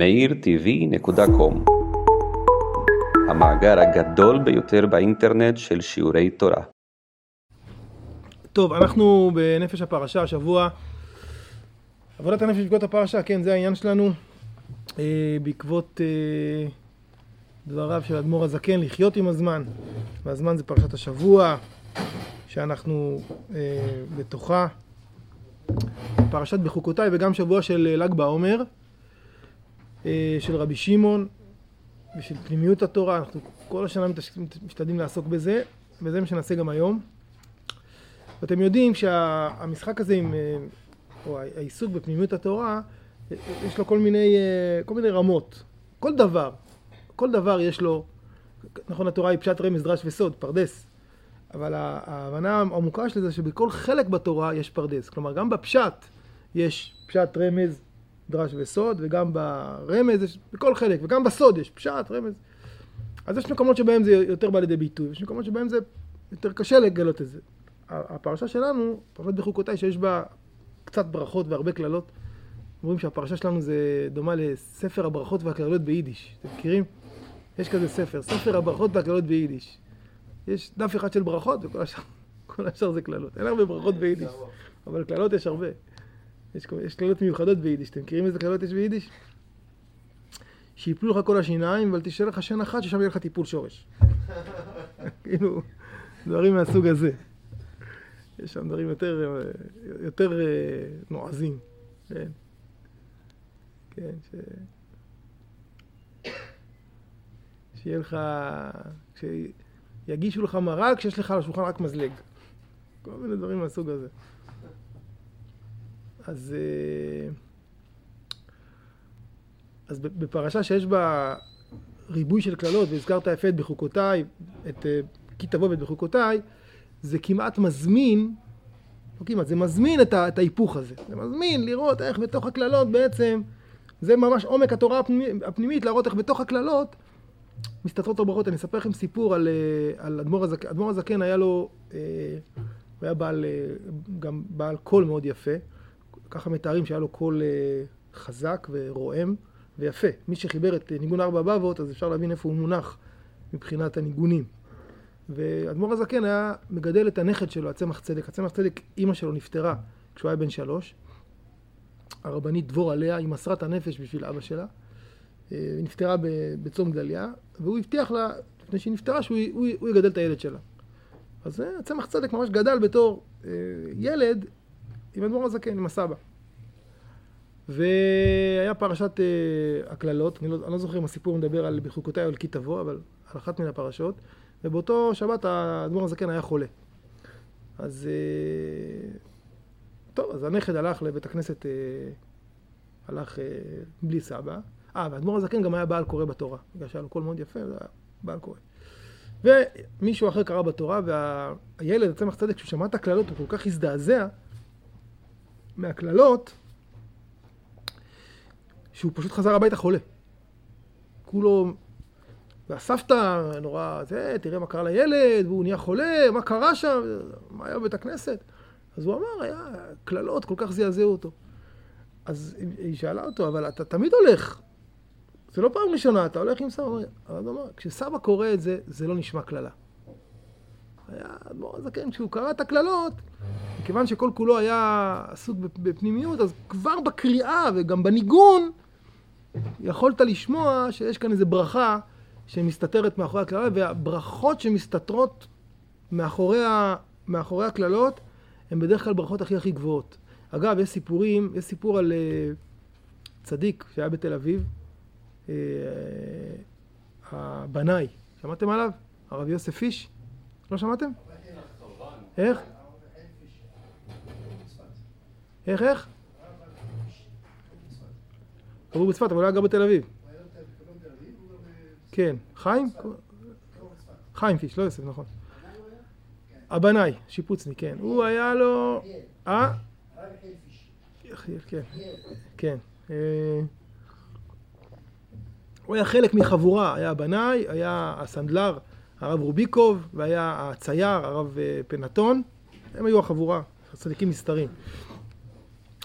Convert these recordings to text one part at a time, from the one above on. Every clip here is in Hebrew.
meirtv.com המאגר הגדול ביותר באינטרנט של שיעורי תורה. טוב, אנחנו בנפש הפרשה השבוע. עבודת הנפש בעקבות הפרשה, כן, זה העניין שלנו. אה, בעקבות אה, דבריו של אדמו"ר הזקן, לחיות עם הזמן. והזמן זה פרשת השבוע, שאנחנו אה, בתוכה. פרשת בחוקותיי וגם שבוע של ל"ג בעומר, של רבי שמעון ושל פנימיות התורה. אנחנו כל השנה משתדלים לעסוק בזה, וזה מה שנעשה גם היום. ואתם יודעים שהמשחק הזה עם, אה, או העיסוק בפנימיות התורה, יש לו כל מיני, אה, כל מיני רמות. כל דבר, כל דבר יש לו, נכון התורה היא פשט רמז דרש וסוד, פרדס. אבל ההבנה העמוקה של זה שבכל חלק בתורה יש פרדס. כלומר, גם בפשט יש פשט רמז דרש וסוד, וגם ברמז יש, בכל חלק, וגם בסוד יש פשט, רמז. אז יש מקומות שבהם זה יותר בא לידי ביטוי, יש מקומות שבהם זה יותר קשה לגלות את זה. הפרשה שלנו, פרשת בחוקותיי, שיש בה קצת ברכות והרבה קללות, אומרים שהפרשה שלנו זה דומה לספר הברכות והקללות ביידיש. אתם מכירים? יש כזה ספר, ספר הברכות והקללות ביידיש. יש דף אחד של ברכות וכל השאר, השאר זה קללות. אין הרבה ברכות ביידיש, אבל קללות יש הרבה. יש, יש קללות מיוחדות ביידיש. אתם מכירים איזה קללות יש ביידיש? שיפלו לך כל השיניים, אבל תשאר לך שן אחת ששם יהיה לך טיפול שורש. כאילו, דברים מהסוג הזה. יש שם דברים יותר, יותר אה, נועזים. כן. כן, ש... שיהיה לך... שיגישו לך מרק כשיש לך על השולחן רק מזלג. כל מיני דברים מהסוג הזה. אז, אה, אז בפרשה שיש בה ריבוי של קללות, והזכרת יפה את בחוקותיי, את אה, כי תבוא ואת בחוקותיי, זה כמעט מזמין, לא כמעט, זה מזמין את, את ההיפוך הזה. זה מזמין לראות איך בתוך הקללות בעצם, זה ממש עומק התורה הפנימית להראות איך בתוך הקללות מסתתרות הברכות. אני אספר לכם סיפור על, אה, על אדמו"ר הזקן. אדמו"ר הזקן היה לו, הוא היה בעל, גם בעל קול מאוד יפה. ככה מתארים שהיה לו קול אה, חזק ורועם ויפה. מי שחיבר את ניגון ארבע בבות, אז אפשר להבין איפה הוא מונח מבחינת הניגונים. ואדמו"ר הזקן היה מגדל את הנכד שלו, הצמח צדק. הצמח צדק, אימא שלו נפטרה כשהוא היה בן שלוש. הרבנית דבור עליה, היא מסרה את הנפש בשביל אבא שלה. אה, היא נפטרה בצום גדליה, והוא הבטיח לה, לפני שהיא נפטרה, שהוא הוא, הוא יגדל את הילד שלה. אז אה, הצמח צדק ממש גדל בתור ילד עם אדמו"ר הזקן, עם הסבא. והיה פרשת uh, הקללות, אני, לא, אני לא זוכר אם הסיפור מדבר על בחוקותיי או על כי תבוא, אבל על אחת מן הפרשות, ובאותו שבת האדמו"ר הזקן היה חולה. אז uh, טוב, אז הנכד הלך לבית הכנסת, uh, הלך בלי סבא. אה, והאדמו"ר הזקן גם היה בעל קורא בתורה, בגלל שהיה לו קול מאוד יפה, זה היה בעל קורא. ומישהו אחר קרא בתורה, והילד, הצמח צדק, כשהוא שמע את הקללות, הוא כל כך הזדעזע, מהקללות, שהוא פשוט חזר הביתה חולה. כולו... והסבתא נורא, זה, תראה מה קרה לילד, והוא נהיה חולה, מה קרה שם, מה היה בבית הכנסת. אז הוא אמר, היה קללות, כל כך זעזעו אותו. אז היא שאלה אותו, אבל אתה תמיד הולך. זה לא פעם ראשונה, אתה הולך עם סבא. אז הוא אמר, כשסבא קורא את זה, זה לא נשמע קללה. היה אדמו"ר הזקן, כשהוא קרא את הקללות, מכיוון שכל כולו היה עסוק בפנימיות, אז כבר בקריאה וגם בניגון, יכולת לשמוע שיש כאן איזו ברכה שמסתתרת מאחורי הקללה, והברכות שמסתתרות מאחורי, ה... מאחורי הקללות, הן בדרך כלל ברכות הכי הכי גבוהות. אגב, יש סיפורים, יש סיפור על uh, צדיק שהיה בתל אביב, uh, הבנאי, שמעתם עליו? הרב יוסף פיש? לא שמעתם? איך? איך, איך? הוא בצפת, אבל הוא היה גר בתל אביב. כן. חיים? חיים פיש, לא יוסף, נכון. הבנאי, שיפוצני, כן. הוא היה לו... אה? כן. כן. אה, הוא היה חלק מחבורה, היה הבנאי, היה הסנדלר, הרב רוביקוב, והיה הצייר, הרב אה, פנטון. הם היו החבורה, הצדיקים נסתרים.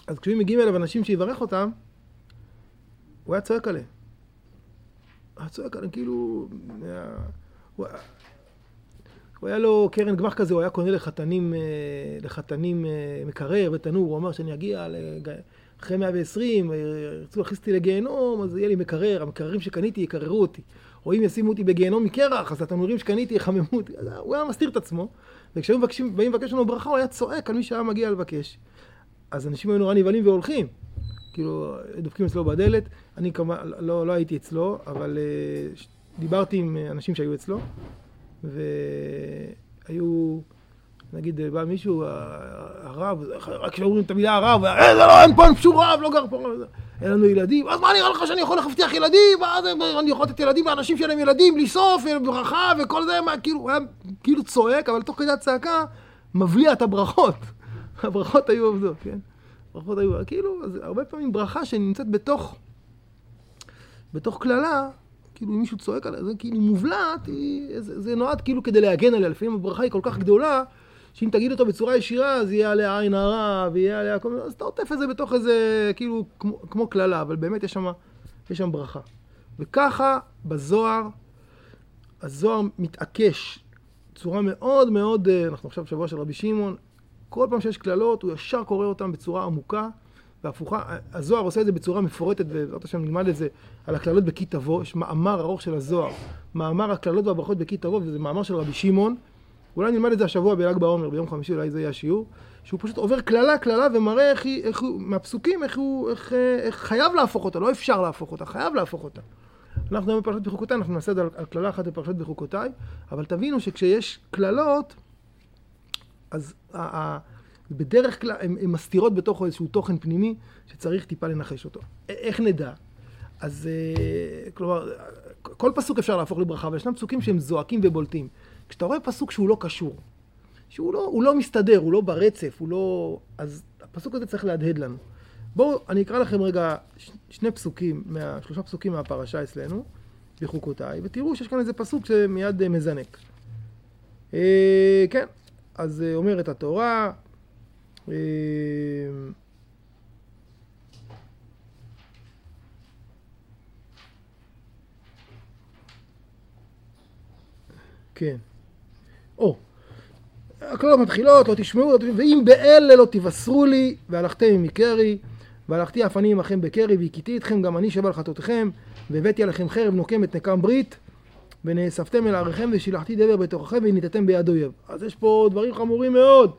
אז כשהיו מגיעים אליו אנשים שיברך אותם, הוא היה צועק עליהם. היה צועק עליהם, כאילו... הוא... הוא היה לו קרן גמח כזה, הוא היה קונה לחתנים, אה, לחתנים אה, מקרר ותנור, הוא אמר שאני אגיע לג... אחרי 120, אה, ירצו להכניס אותי לגיהנום, אז יהיה לי מקרר, המקררים שקניתי יקררו אותי. או אם ישימו אותי בגיהנום מקרח, אז התנורים שקניתי יחממו אותי. הוא היה מסתיר את עצמו, וכשהיו מבקשים, באים לבקש לנו ברכה, הוא היה צועק על מי שהיה מגיע לבקש. אז אנשים היו נורא נבהלים והולכים. כאילו, דופקים אצלו בדלת. אני כמובן, לא, לא הייתי אצלו, אבל דיברתי עם אנשים שהיו אצלו. והיו, נגיד, בא מישהו, הרב, רק כשאומרים את המילה הרב, אה, לא, אין פה, אין שום רב, לא גר פה, אין לנו ילדים, אז מה נראה לך שאני יכול להבטיח ילדים? אני יכול לתת ילדים לאנשים שלהם ילדים, בלי סוף, ברכה וכל זה, מה, כאילו, הוא היה כאילו צועק, אבל תוך כדי הצעקה, מבליע את הברכות. הברכות היו עובדות, כן? ברכות היו, כאילו, אז הרבה פעמים ברכה שנמצאת בתוך, בתוך קללה, כאילו אם מישהו צועק עליה, זה כאילו מובלעת, זה, זה נועד כאילו כדי להגן עליה. לפעמים הברכה היא כל כך גדולה, שאם תגיד אותו בצורה ישירה, אז יהיה עליה עין הרע, ויהיה עליה כל מיני, אז אתה עוטף את זה בתוך איזה, כאילו, כמו קללה, אבל באמת יש שם, יש שם ברכה. וככה בזוהר, הזוהר מתעקש בצורה מאוד מאוד, אה, אנחנו עכשיו בשבוע של רבי שמעון, כל פעם שיש קללות, הוא ישר קורא אותן בצורה עמוקה. והפוכה, הזוהר עושה את זה בצורה מפורטת, ובעזרת השם נלמד את זה, על הקללות בכי תבוא, יש מאמר ארוך של הזוהר, מאמר הקללות והברכות בכי תבוא, וזה מאמר של רבי שמעון, אולי נלמד את זה השבוע בל"ג בעומר, ביום חמישי אולי זה יהיה השיעור, שהוא פשוט עובר קללה קללה ומראה איך, היא, איך הוא, מהפסוקים, איך הוא, איך, איך חייב להפוך אותה, לא אפשר להפוך אותה, חייב להפוך אותה. אנחנו היום בפרשת בחוקותיי, אנחנו נעשה את זה על, קללה אחת בפרשת בחוקותיי, אבל תבינו שכשיש קללות, אז בדרך כלל הן מסתירות בתוכו איזשהו תוכן פנימי שצריך טיפה לנחש אותו. איך נדע? אז אה, כלומר, כל פסוק אפשר להפוך לברכה, אבל ישנם פסוקים שהם זועקים ובולטים. כשאתה רואה פסוק שהוא לא קשור, שהוא לא, לא מסתדר, הוא לא ברצף, הוא לא... אז הפסוק הזה צריך להדהד לנו. בואו, אני אקרא לכם רגע שני פסוקים, מה, שלושה פסוקים מהפרשה אצלנו, בחוקותיי, ותראו שיש כאן איזה פסוק שמיד אה, מזנק. אה, כן, אז אומרת התורה, אמ, כן. או, הקללות מתחילות, לא תשמעו, לא ואם באלה לא תבשרו לי, והלכתם מקרי, והלכתי אף אני עמכם בקרי, והכיתי אתכם, גם אני על חטאותיכם, והבאתי עליכם חרב נוקמת נקם ברית, ונאספתם אל עריכם, ושילחתי דבר בתוככם, וניתתם ביד אויב. אז יש פה דברים חמורים מאוד.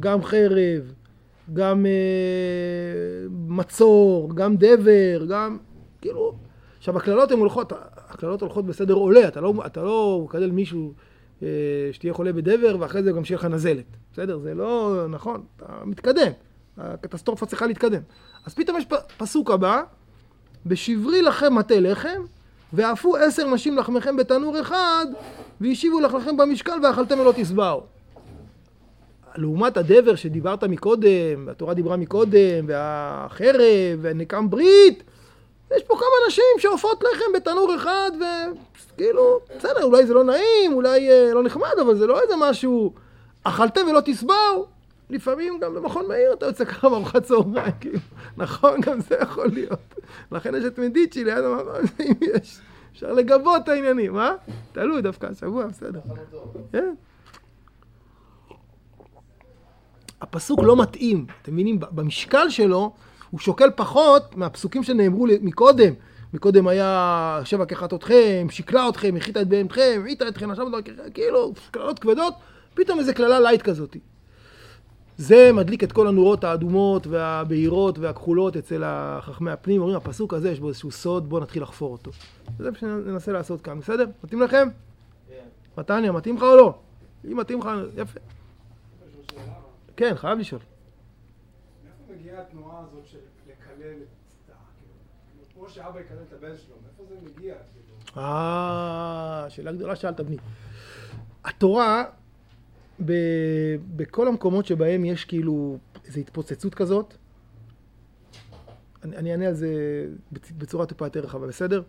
גם חרב, גם אה, מצור, גם דבר, גם... כאילו... עכשיו, הקללות הן הולכות, הקללות הולכות בסדר עולה, אתה לא, אתה לא מקלל מישהו אה, שתהיה חולה בדבר, ואחרי זה גם שיהיה לך נזלת. בסדר? זה לא נכון, אתה מתקדם. הקטסטרופה צריכה להתקדם. אז פתאום יש פסוק הבא, בשברי לכם מטה לחם, ואפו עשר נשים לחמכם בתנור אחד, והשיבו לך לכם במשקל, ואכלתם ולא תשבעו. לעומת הדבר שדיברת מקודם, התורה דיברה מקודם, והחרב, ונקם ברית, יש פה כמה נשים שעופות לחם בתנור אחד, וכאילו, בסדר, אולי זה לא נעים, אולי אה, לא נחמד, אבל זה לא איזה משהו, אכלתם ולא תשבעו. לפעמים גם במכון מאיר אתה יוצא ככה בארוחת צהריים, כאילו, נכון, גם זה יכול להיות. לכן יש את מדיצ'י ליד המאמר, אם יש, אפשר לגבות את העניינים, מה? תלוי דווקא, השבוע, בסדר. כן. הפסוק לא מתאים, אתם מבינים? במשקל שלו הוא שוקל פחות מהפסוקים שנאמרו מקודם. מקודם היה שבע כחטאותכם, שכלה אתכם, הכריתה את בהמתכם, המעיטה אתכם, עכשיו כאילו, קללות כבדות, פתאום איזה קללה light כזאת. זה מדליק את כל הנורות האדומות והבהירות והכחולות אצל חכמי הפנים, אומרים הפסוק הזה יש בו איזשהו סוד, בואו נתחיל לחפור אותו. זה מה שננסה לעשות כאן, בסדר? מתאים לכם? כן. מתניה, מתאים לך או לא? אם מתאים לך, יפה. כן, חייב לשאול. מאיפה מגיעה התנועה הזאת של לקלל את ה... כאילו, כמו שאבא יקלל את הבן שלו, מאיפה זה מגיע? כאילו? אה, שאלה גדולה שאלת בני. התורה, ב, בכל המקומות שבהם יש כאילו איזו התפוצצות כזאת, אני, אני אענה על זה בצורה טיפה יותר רחבה, בסדר?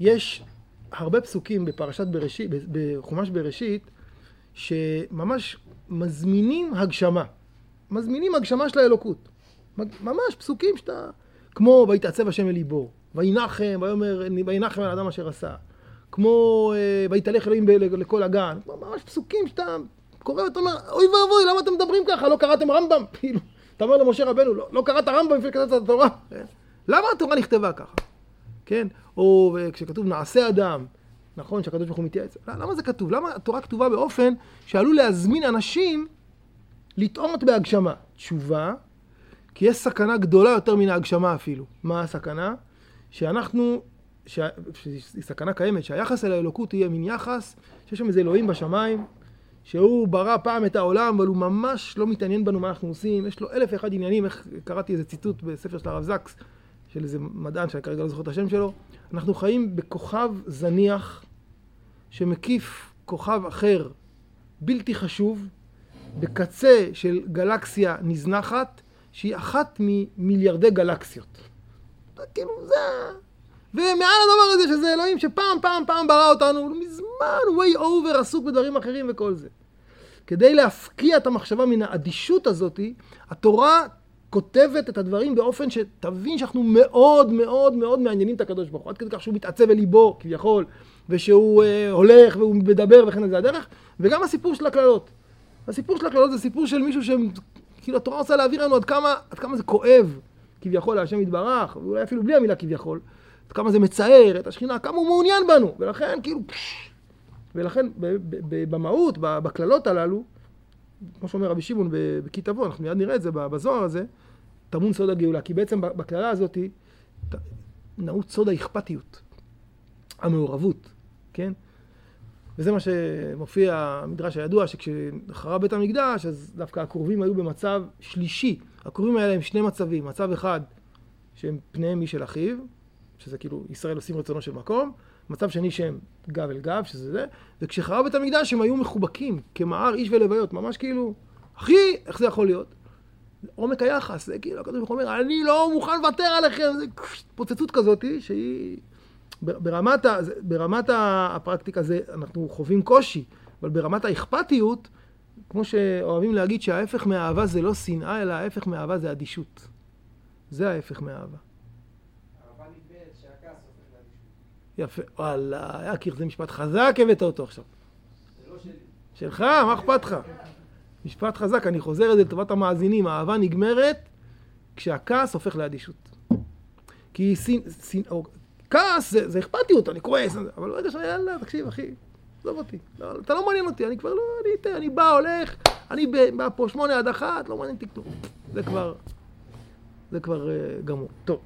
יש הרבה פסוקים בפרשת בראשית, בחומש בראשית, שממש מזמינים הגשמה. מזמינים הגשמה של האלוקות. ממש פסוקים שאתה... כמו ויתעצב השם אל ליבו. וינחם, ויאמר, וינחם על האדם אשר עשה. כמו אה, ויתהלך אלוהים לכל הגן. ממש פסוקים שאתה קורא ואתה אומר, אוי ואבוי, למה אתם מדברים ככה? לא קראתם רמב"ם? כאילו, אתה אומר למשה רבנו, לא, לא קראת רמב"ם לפני כתבת התורה? כן? למה התורה נכתבה ככה? כן? או כשכתוב נעשה אדם, נכון שהקדוש ברוך הוא מתייעץ. למה זה כתוב? למה התורה כתובה באופן שעלול להזמין אנשים לטעונות בהגשמה? תשובה, כי יש סכנה גדולה יותר מן ההגשמה אפילו. מה הסכנה? שאנחנו. שהיא סכנה קיימת, שהיחס אל האלוקות יהיה מין יחס שיש שם איזה אלוהים בשמיים, שהוא ברא פעם את העולם, אבל הוא ממש לא מתעניין בנו מה אנחנו עושים, יש לו אלף ואחד עניינים, איך קראתי איזה ציטוט בספר של הרב זקס, של איזה מדען שאני כרגע לא זוכר את השם שלו, אנחנו חיים בכוכב זניח שמקיף כוכב אחר בלתי חשוב, בקצה של גלקסיה נזנחת, שהיא אחת ממיליארדי גלקסיות. כאילו זה... ומעל הדבר הזה שזה אלוהים שפעם פעם פעם ברא אותנו, מזמן way over עסוק בדברים אחרים וכל זה. כדי להפקיע את המחשבה מן האדישות הזאתי, התורה כותבת את הדברים באופן שתבין שאנחנו מאוד מאוד מאוד מעניינים את הקדוש ברוך הוא, עד כדי כך שהוא מתעצב אל ליבו כביכול, ושהוא אה, הולך והוא מדבר וכן זה. הדרך, וגם הסיפור של הקללות. הסיפור של הקללות זה סיפור של מישהו שכאילו התורה רוצה להעביר לנו עד כמה, עד כמה זה כואב כביכול להשם יתברך, ואולי אפילו בלי המילה כביכול, עד כמה זה מצער את השכינה, כמה הוא מעוניין בנו, ולכן כאילו, ולכן במהות, בקללות הללו, כמו שאומר רבי שמעון בכי תבוא, אנחנו מיד נראה את זה בזוהר הזה, טמון סוד הגאולה, כי בעצם בקללה הזאת נעוץ סוד האכפתיות, המעורבות, כן? וזה מה שמופיע במדרש הידוע, שכשחרב בית המקדש, אז דווקא הכרובים היו במצב שלישי. הכרובים האלה הם שני מצבים. מצב אחד, שהם פניהם אל אחיו, שזה כאילו ישראל עושים רצונו של מקום. מצב שני שהם גב אל גב, שזה זה. וכשחרב בית המקדש הם היו מחובקים, כמער איש ולוויות, ממש כאילו, אחי, איך זה יכול להיות? עומק היחס, זה כאילו, הקדוש ברוך הוא אומר, אני לא מוכן לוותר עליכם, זה פוצצות כזאת, שהיא... ברמת, ה, ברמת הפרקטיקה זה אנחנו חווים קושי, אבל ברמת האכפתיות, כמו שאוהבים להגיד שההפך מהאהבה זה לא שנאה, אלא ההפך מהאהבה זה אדישות. זה ההפך מהאהבה. יפה, וואלה, יקיר, זה משפט חזק הבאת אותו עכשיו. שלך, מה אכפת לך? משפט חזק, אני חוזר את זה לטובת המאזינים, האהבה נגמרת כשהכעס הופך לאדישות. כי סין, סין, או, כעס זה, זה אכפתיות, אני כועס, אבל ברגע שאני, יאללה, תקשיב, אחי, עזוב אותי. לא, אתה לא מעניין אותי, אני כבר לא, אני אתן, אני בא, הולך, אני בא פה שמונה עד אחת, לא מעניין אותי כלום. זה כבר, זה כבר uh, גמור. טוב.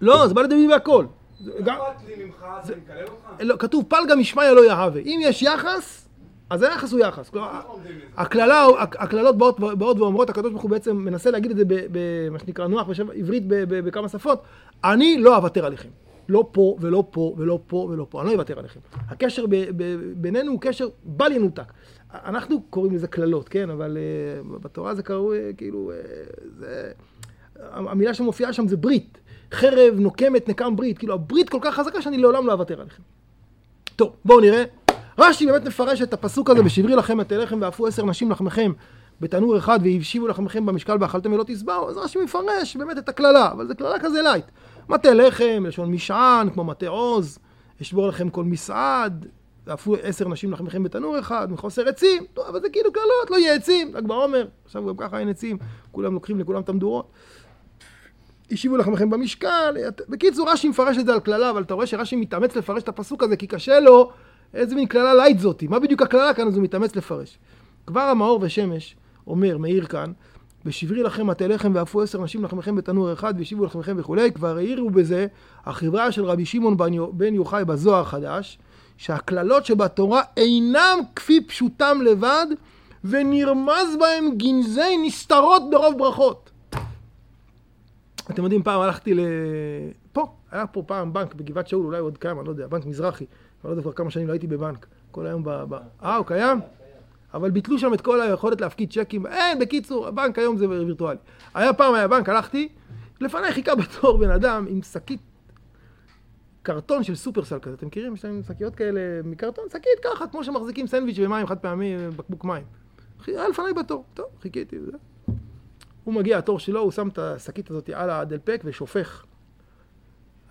לא, זה בא לידי ביטוי בהכל. לא? לא, כתוב פלגה משמיא לא יהווה. אם יש יחס, אז היחס הוא יחס. הקללה, הקללות באות, באות ואומרות, הקדוש ברוך הוא בעצם מנסה להגיד את זה במה שנקרא נוח, בעברית בכמה שפות, אני לא אוותר עליכם. לא פה ולא פה ולא פה ולא פה, אני לא אוותר עליכם. הקשר בינינו הוא קשר בל ינותק. אנחנו קוראים לזה קללות, כן? אבל uh, בתורה זה קרוי, uh, כאילו, uh, זה... המילה שמופיעה שם זה ברית. חרב נוקמת נקם ברית. כאילו, הברית כל כך חזקה שאני לעולם לא אוותר עליכם. טוב, בואו נראה. רש"י באמת מפרש את הפסוק הזה, בשברי לכם את הלחם ואפו עשר נשים לחמכם בתנור אחד והשיבו לחמכם במשקל ואכלתם ולא תשבעו, אז רש"י מפרש באמת את הקללה, אבל זה קללה כזה light. מטה לחם, לשון משען, כמו מטה עוז, אשבור לכם כל מסעד, ואפו עשר נשים לחמכם בתנור אחד, מחוסר עצים, טוב, אבל זה כאילו קללות, לא יהיה עצים, ל"ג בעומר, עכשיו גם ככה אין עצים, כולם לוקחים לכולם את המדורות. השיבו לחמכם במשקל, בקיצור רש"י מפרש את זה על קללה, אבל אתה רואה שרש"י מתאמץ לפרש את הפסוק הזה כי קשה לו איזה מין קללה light זאתי? מה בדיוק הקללה כאן? אז הוא מתאמץ לפרש. כבר המאור ושמש אומר, מאיר כאן, ושברי לכם מטה לחם ואפו עשר נשים לחמכם בתנור אחד והשיבו לחמכם וכולי, כבר העירו בזה החברה של רבי שמעון בן יוחאי בזוהר החדש, שהקללות שבתורה אינם כפי פשוטם לבד, ונרמז בהם גנזי נסתרות ברוב ברכות. אתם יודעים, פעם הלכתי ל... פה, היה פה פעם בנק בגבעת שאול, אולי עוד כמה, לא יודע, בנק מזרחי. אני לא יודע כבר כמה שנים לא הייתי בבנק. כל היום ב... אה, הוא קיים? אבל ביטלו שם את כל היכולת להפקיד צ'קים. אין, בקיצור, הבנק היום זה וירטואלי. היה פעם, היה בנק, הלכתי, לפניי חיכה בתור בן אדם עם שקית קרטון של סופרסל כזה. אתם מכירים? יש להם שקיות כאלה מקרטון, שקית ככה, כמו שמחזיקים סנדוויץ' ומים חד פעמי, בקבוק מים. היה לפניי בתור. טוב, חיכיתי, זה. הוא מגיע, התור שלו, הוא שם את השקית הזאת על הדלפק ושופך.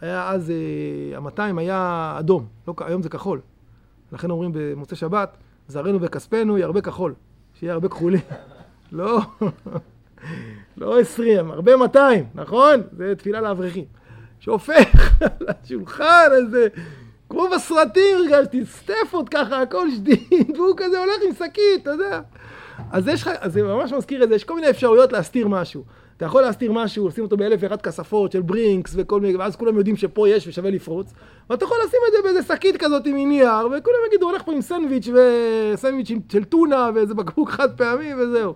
היה אז, אה, ה-200 היה אדום, לא, היום זה כחול. לכן אומרים במוצאי שבת, זרענו וכספנו ירבה כחול, שיהיה הרבה כחולים. לא, לא 20, הרבה 200, נכון? זה תפילה לאברכים. שופך על השולחן איזה, כמו בסרטים הרגשתי, סטפות ככה, הכל שדין, והוא כזה הולך עם שקית, אתה יודע. אז יש לך, זה ממש מזכיר את זה, יש כל מיני אפשרויות להסתיר משהו. אתה יכול להסתיר משהו, לשים אותו באלף ואחת כספות של ברינקס וכל מיני, ואז כולם יודעים שפה יש ושווה לפרוץ. ואתה יכול לשים את זה באיזה שקית כזאת עם מנייר, וכולם יגידו, הולך פה עם סנדוויץ' וסנדוויץ' של טונה ואיזה בקבוק חד פעמי וזהו.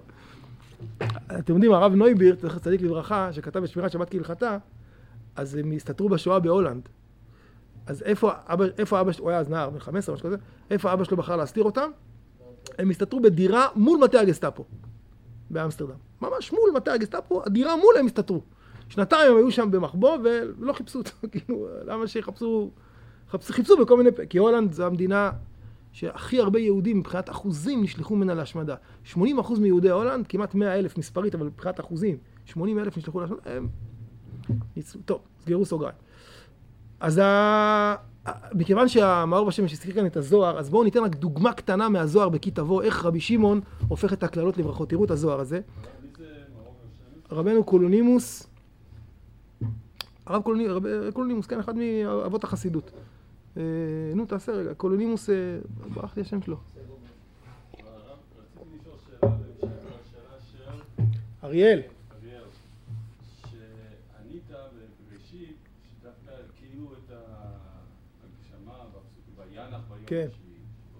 אתם יודעים, הרב נויבירט, זכר צדיק לברכה, שכתב בשמירת שבת כהלכתה, אז הם הסתתרו בשואה בהולנד. אז איפה אבא, איפה אבא שלו, הוא היה אז נער, בן 15 משהו כזה, איפה אבא שלו בחר להסתיר אותם? הם הסתתרו בדירה מול מטה הגסטאפו, באמסטרדם. ממש מול מטה הגסטאפו, הדירה מול הם הסתתרו. שנתיים הם היו שם במחבוא ולא חיפשו אותו, כאילו, למה שיחפשו, חפשו, חיפשו בכל מיני, כי הולנד זו המדינה שהכי הרבה יהודים מבחינת אחוזים נשלחו ממנה להשמדה. 80% מיהודי הולנד, כמעט 100 אלף מספרית, אבל מבחינת אחוזים, 80 אלף נשלחו להשמדה, הם ניצלו, טוב, סגרו סוגריים. אז ה... מכיוון שהמאור בשמש הזכיר כאן את הזוהר, אז בואו ניתן רק דוגמה קטנה מהזוהר בכי תבוא, איך רבי שמעון הופך את הקללות לברכות. תראו את הזוהר הזה. רבנו קולונימוס, הרב קולונימוס, רב קולונימוס, כן, אחד מאבות החסידות. אה, נו, תעשה רגע, קולונימוס, אה, ברח לי השם שלו. אריאל. אריאל, שענית בבראשית, שדווקא כאילו את ההגשמה בפסוק וינח ביום כן.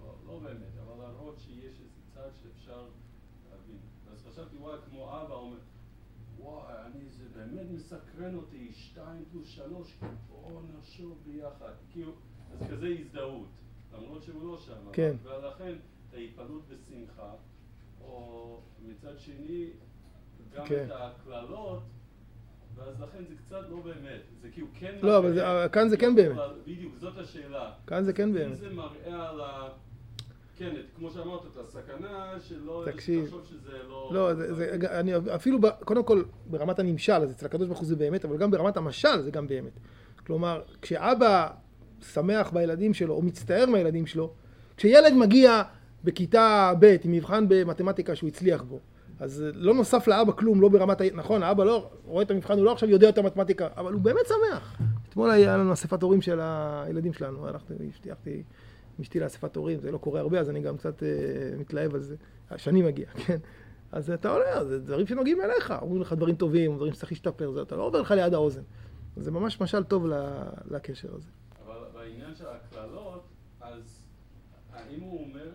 לא- לא באמת, אבל להראות שיש איזה צד שאפשר להבין. אז חשבתי, וואי, כמו אבא אומר, וואי, אני, זה באמת מסקרן אותי, שתיים פלוס שלוש, בואו נחשוב ביחד. כאילו, אז כזה הזדהות, למרות שהוא לא שם. כן. ולכן, את ההתפעלות בשמחה, או מצד שני, גם כן. את הקללות, ואז לכן זה קצת לא באמת. זה כאילו כן... לא, אבל זה- כאן זה כן באמת. בדיוק, זאת השאלה. כאן זה כן אם באמת. זה מראה על ה... כן, כמו שאמרת, את הסכנה שלא... תקשיב. תחשוב שזה לא... לא, זה, זה, אני אפילו, ב, קודם כל, ברמת הנמשל, אז אצל הקדוש ברוך הוא זה באמת, אבל גם ברמת המשל זה גם באמת. כלומר, כשאבא שמח בילדים שלו, או מצטער מהילדים שלו, כשילד מגיע בכיתה ב' עם מבחן במתמטיקה שהוא הצליח בו, אז לא נוסף לאבא כלום, לא ברמת, ה... נכון, האבא לא רואה את המבחן, הוא לא עכשיו יודע יותר מתמטיקה, אבל הוא באמת שמח. אתמול היה לנו אספת הורים של הילדים שלנו, הלכתי, הבטיחתי עם אשתי לאספת הורים, זה לא קורה הרבה, אז אני גם קצת אה, מתלהב על זה, שאני מגיע, כן? אז אתה עולה, זה דברים שנוגעים אליך, אומרים לך דברים טובים, דברים שצריך להשתפר, אתה לא עובר לך ליד האוזן. זה ממש משל טוב לקשר הזה. אבל בעניין של הקללות, אז האם הוא אומר,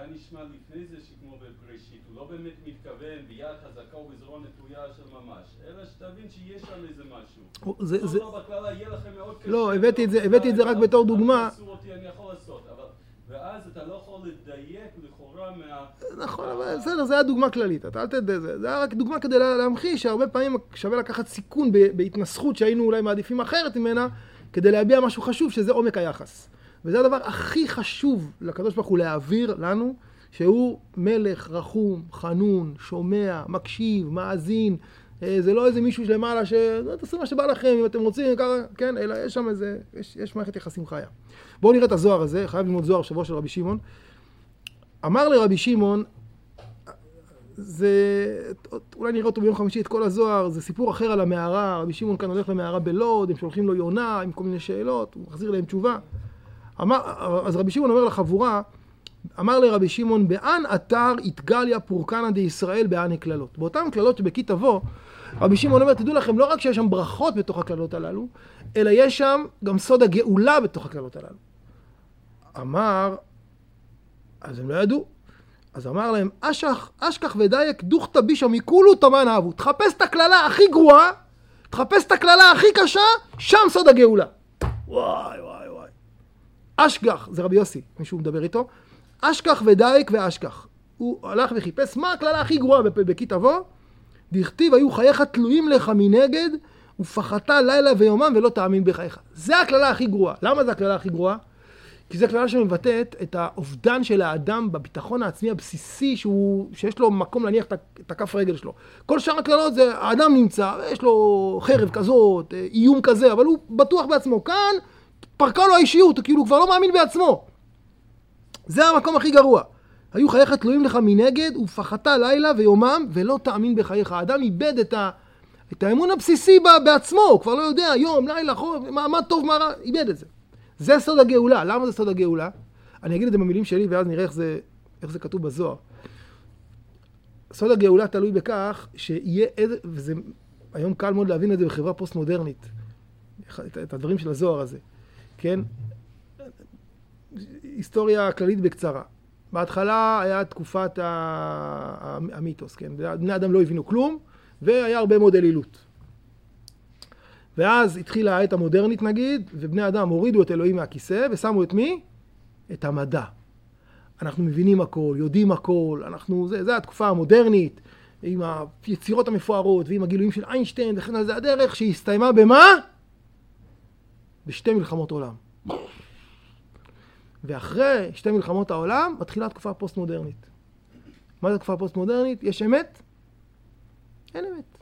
זה היה נשמע לפני זה שכמו בבראשית, הוא לא באמת מתכוון ביד חזקה ובזרוע נטויה של ממש, אלא שתבין שיש שם איזה משהו. זה, לא, זה, לא, בקללה יהיה לכם מאוד קשה. לא, הבאתי את זה- הבאתי את זה רק בתור דוגמה. אותי, אני יכול לעשות, אבל... ואז אתה לא יכול לדייק לכאורה מה... נכון, אבל בסדר, זה היה דוגמה כללית, אתה אל תדע, זה, זה היה רק דוגמה כדי לה- להמחיש שהרבה פעמים שווה לקחת סיכון בהתנסחות שהיינו אולי מעדיפים אחרת ממנה, כדי להביע משהו חשוב, שזה עומק היחס. וזה הדבר הכי חשוב לקדוש ברוך הוא להעביר לנו, שהוא מלך רחום, חנון, שומע, מקשיב, מאזין. אה, זה לא איזה מישהו למעלה ש... "לא, תעשו מה שבא לכם, אם אתם רוצים, ככה, כן, אלא יש שם איזה, יש, יש מערכת יחסים חיה. בואו נראה את הזוהר הזה, חייב ללמוד זוהר שבוע של רבי שמעון. אמר לרבי שמעון, זה, אולי נראה אותו ביום חמישי את כל הזוהר, זה סיפור אחר על המערה, רבי שמעון כאן הולך למערה בלוד, הם שולחים לו יונה עם כל מיני שאלות, הוא מחזיר להם תשובה. אמר, אז רבי שמעון אומר לחבורה, אמר לרבי שמעון, באן אתר התגליה פורקנא דישראל באן קללות. באותן קללות שבכי תבוא, רבי שמעון אומר, תדעו לכם, לא רק שיש שם ברכות בתוך הקללות הללו, אלא יש שם גם סוד הגאולה בתוך הקללות הללו. אמר, אז הם לא ידעו. אז אמר להם, אשך, אשכח ודייק דוכתא בישא מכולו תמן אהבו. תחפש את הקללה הכי גרועה, תחפש את הקללה הכי קשה, שם סוד הגאולה. וואי וואי אשכח, זה רבי יוסי, מישהו מדבר איתו. אשכח ודייק ואשכח. הוא הלך וחיפש מה הקללה הכי גרועה בפ- בכי תבוא. דכתיב היו חייך תלויים לך מנגד, ופחתה לילה ויומם ולא תאמין בחייך. זה הקללה הכי גרועה. למה זה הקללה הכי גרועה? כי זו קללה שמבטאת את האובדן של האדם בביטחון העצמי הבסיסי שהוא, שיש לו מקום להניח את הכף רגל שלו. כל שאר הקללות זה האדם נמצא, יש לו חרב כזאת, אה, איום כזה, אבל הוא בטוח בעצמו. כאן פרקה לו האישיות, הוא כאילו כבר לא מאמין בעצמו. זה המקום הכי גרוע. היו חייך תלויים לך מנגד, ופחתה לילה ויומם, ולא תאמין בחייך. האדם איבד את, ה, את האמון הבסיסי ב- בעצמו, הוא כבר לא יודע, יום, לילה, חורף, מה, מה טוב, מה רע, איבד את זה. זה סוד הגאולה. למה זה סוד הגאולה? אני אגיד את זה במילים שלי, ואז נראה איך זה, איך זה כתוב בזוהר. סוד הגאולה תלוי בכך שיהיה איזה, וזה היום קל מאוד להבין את זה בחברה פוסט-מודרנית, את הדברים של הזוהר הזה, כן? היסטוריה כללית בקצרה. בהתחלה היה תקופת המיתוס, כן? בני אדם לא הבינו כלום, והיה הרבה מאוד אלילות. ואז התחילה העת המודרנית נגיד, ובני אדם הורידו את אלוהים מהכיסא, ושמו את מי? את המדע. אנחנו מבינים הכל, יודעים הכל, אנחנו, זה, זה התקופה המודרנית, עם היצירות המפוארות, ועם הגילויים של איינשטיין, וכן הלאה, זה הדרך שהסתיימה במה? בשתי מלחמות עולם. ואחרי שתי מלחמות העולם, מתחילה התקופה הפוסט-מודרנית. מה זה התקופה הפוסט-מודרנית? יש אמת? אין אמת.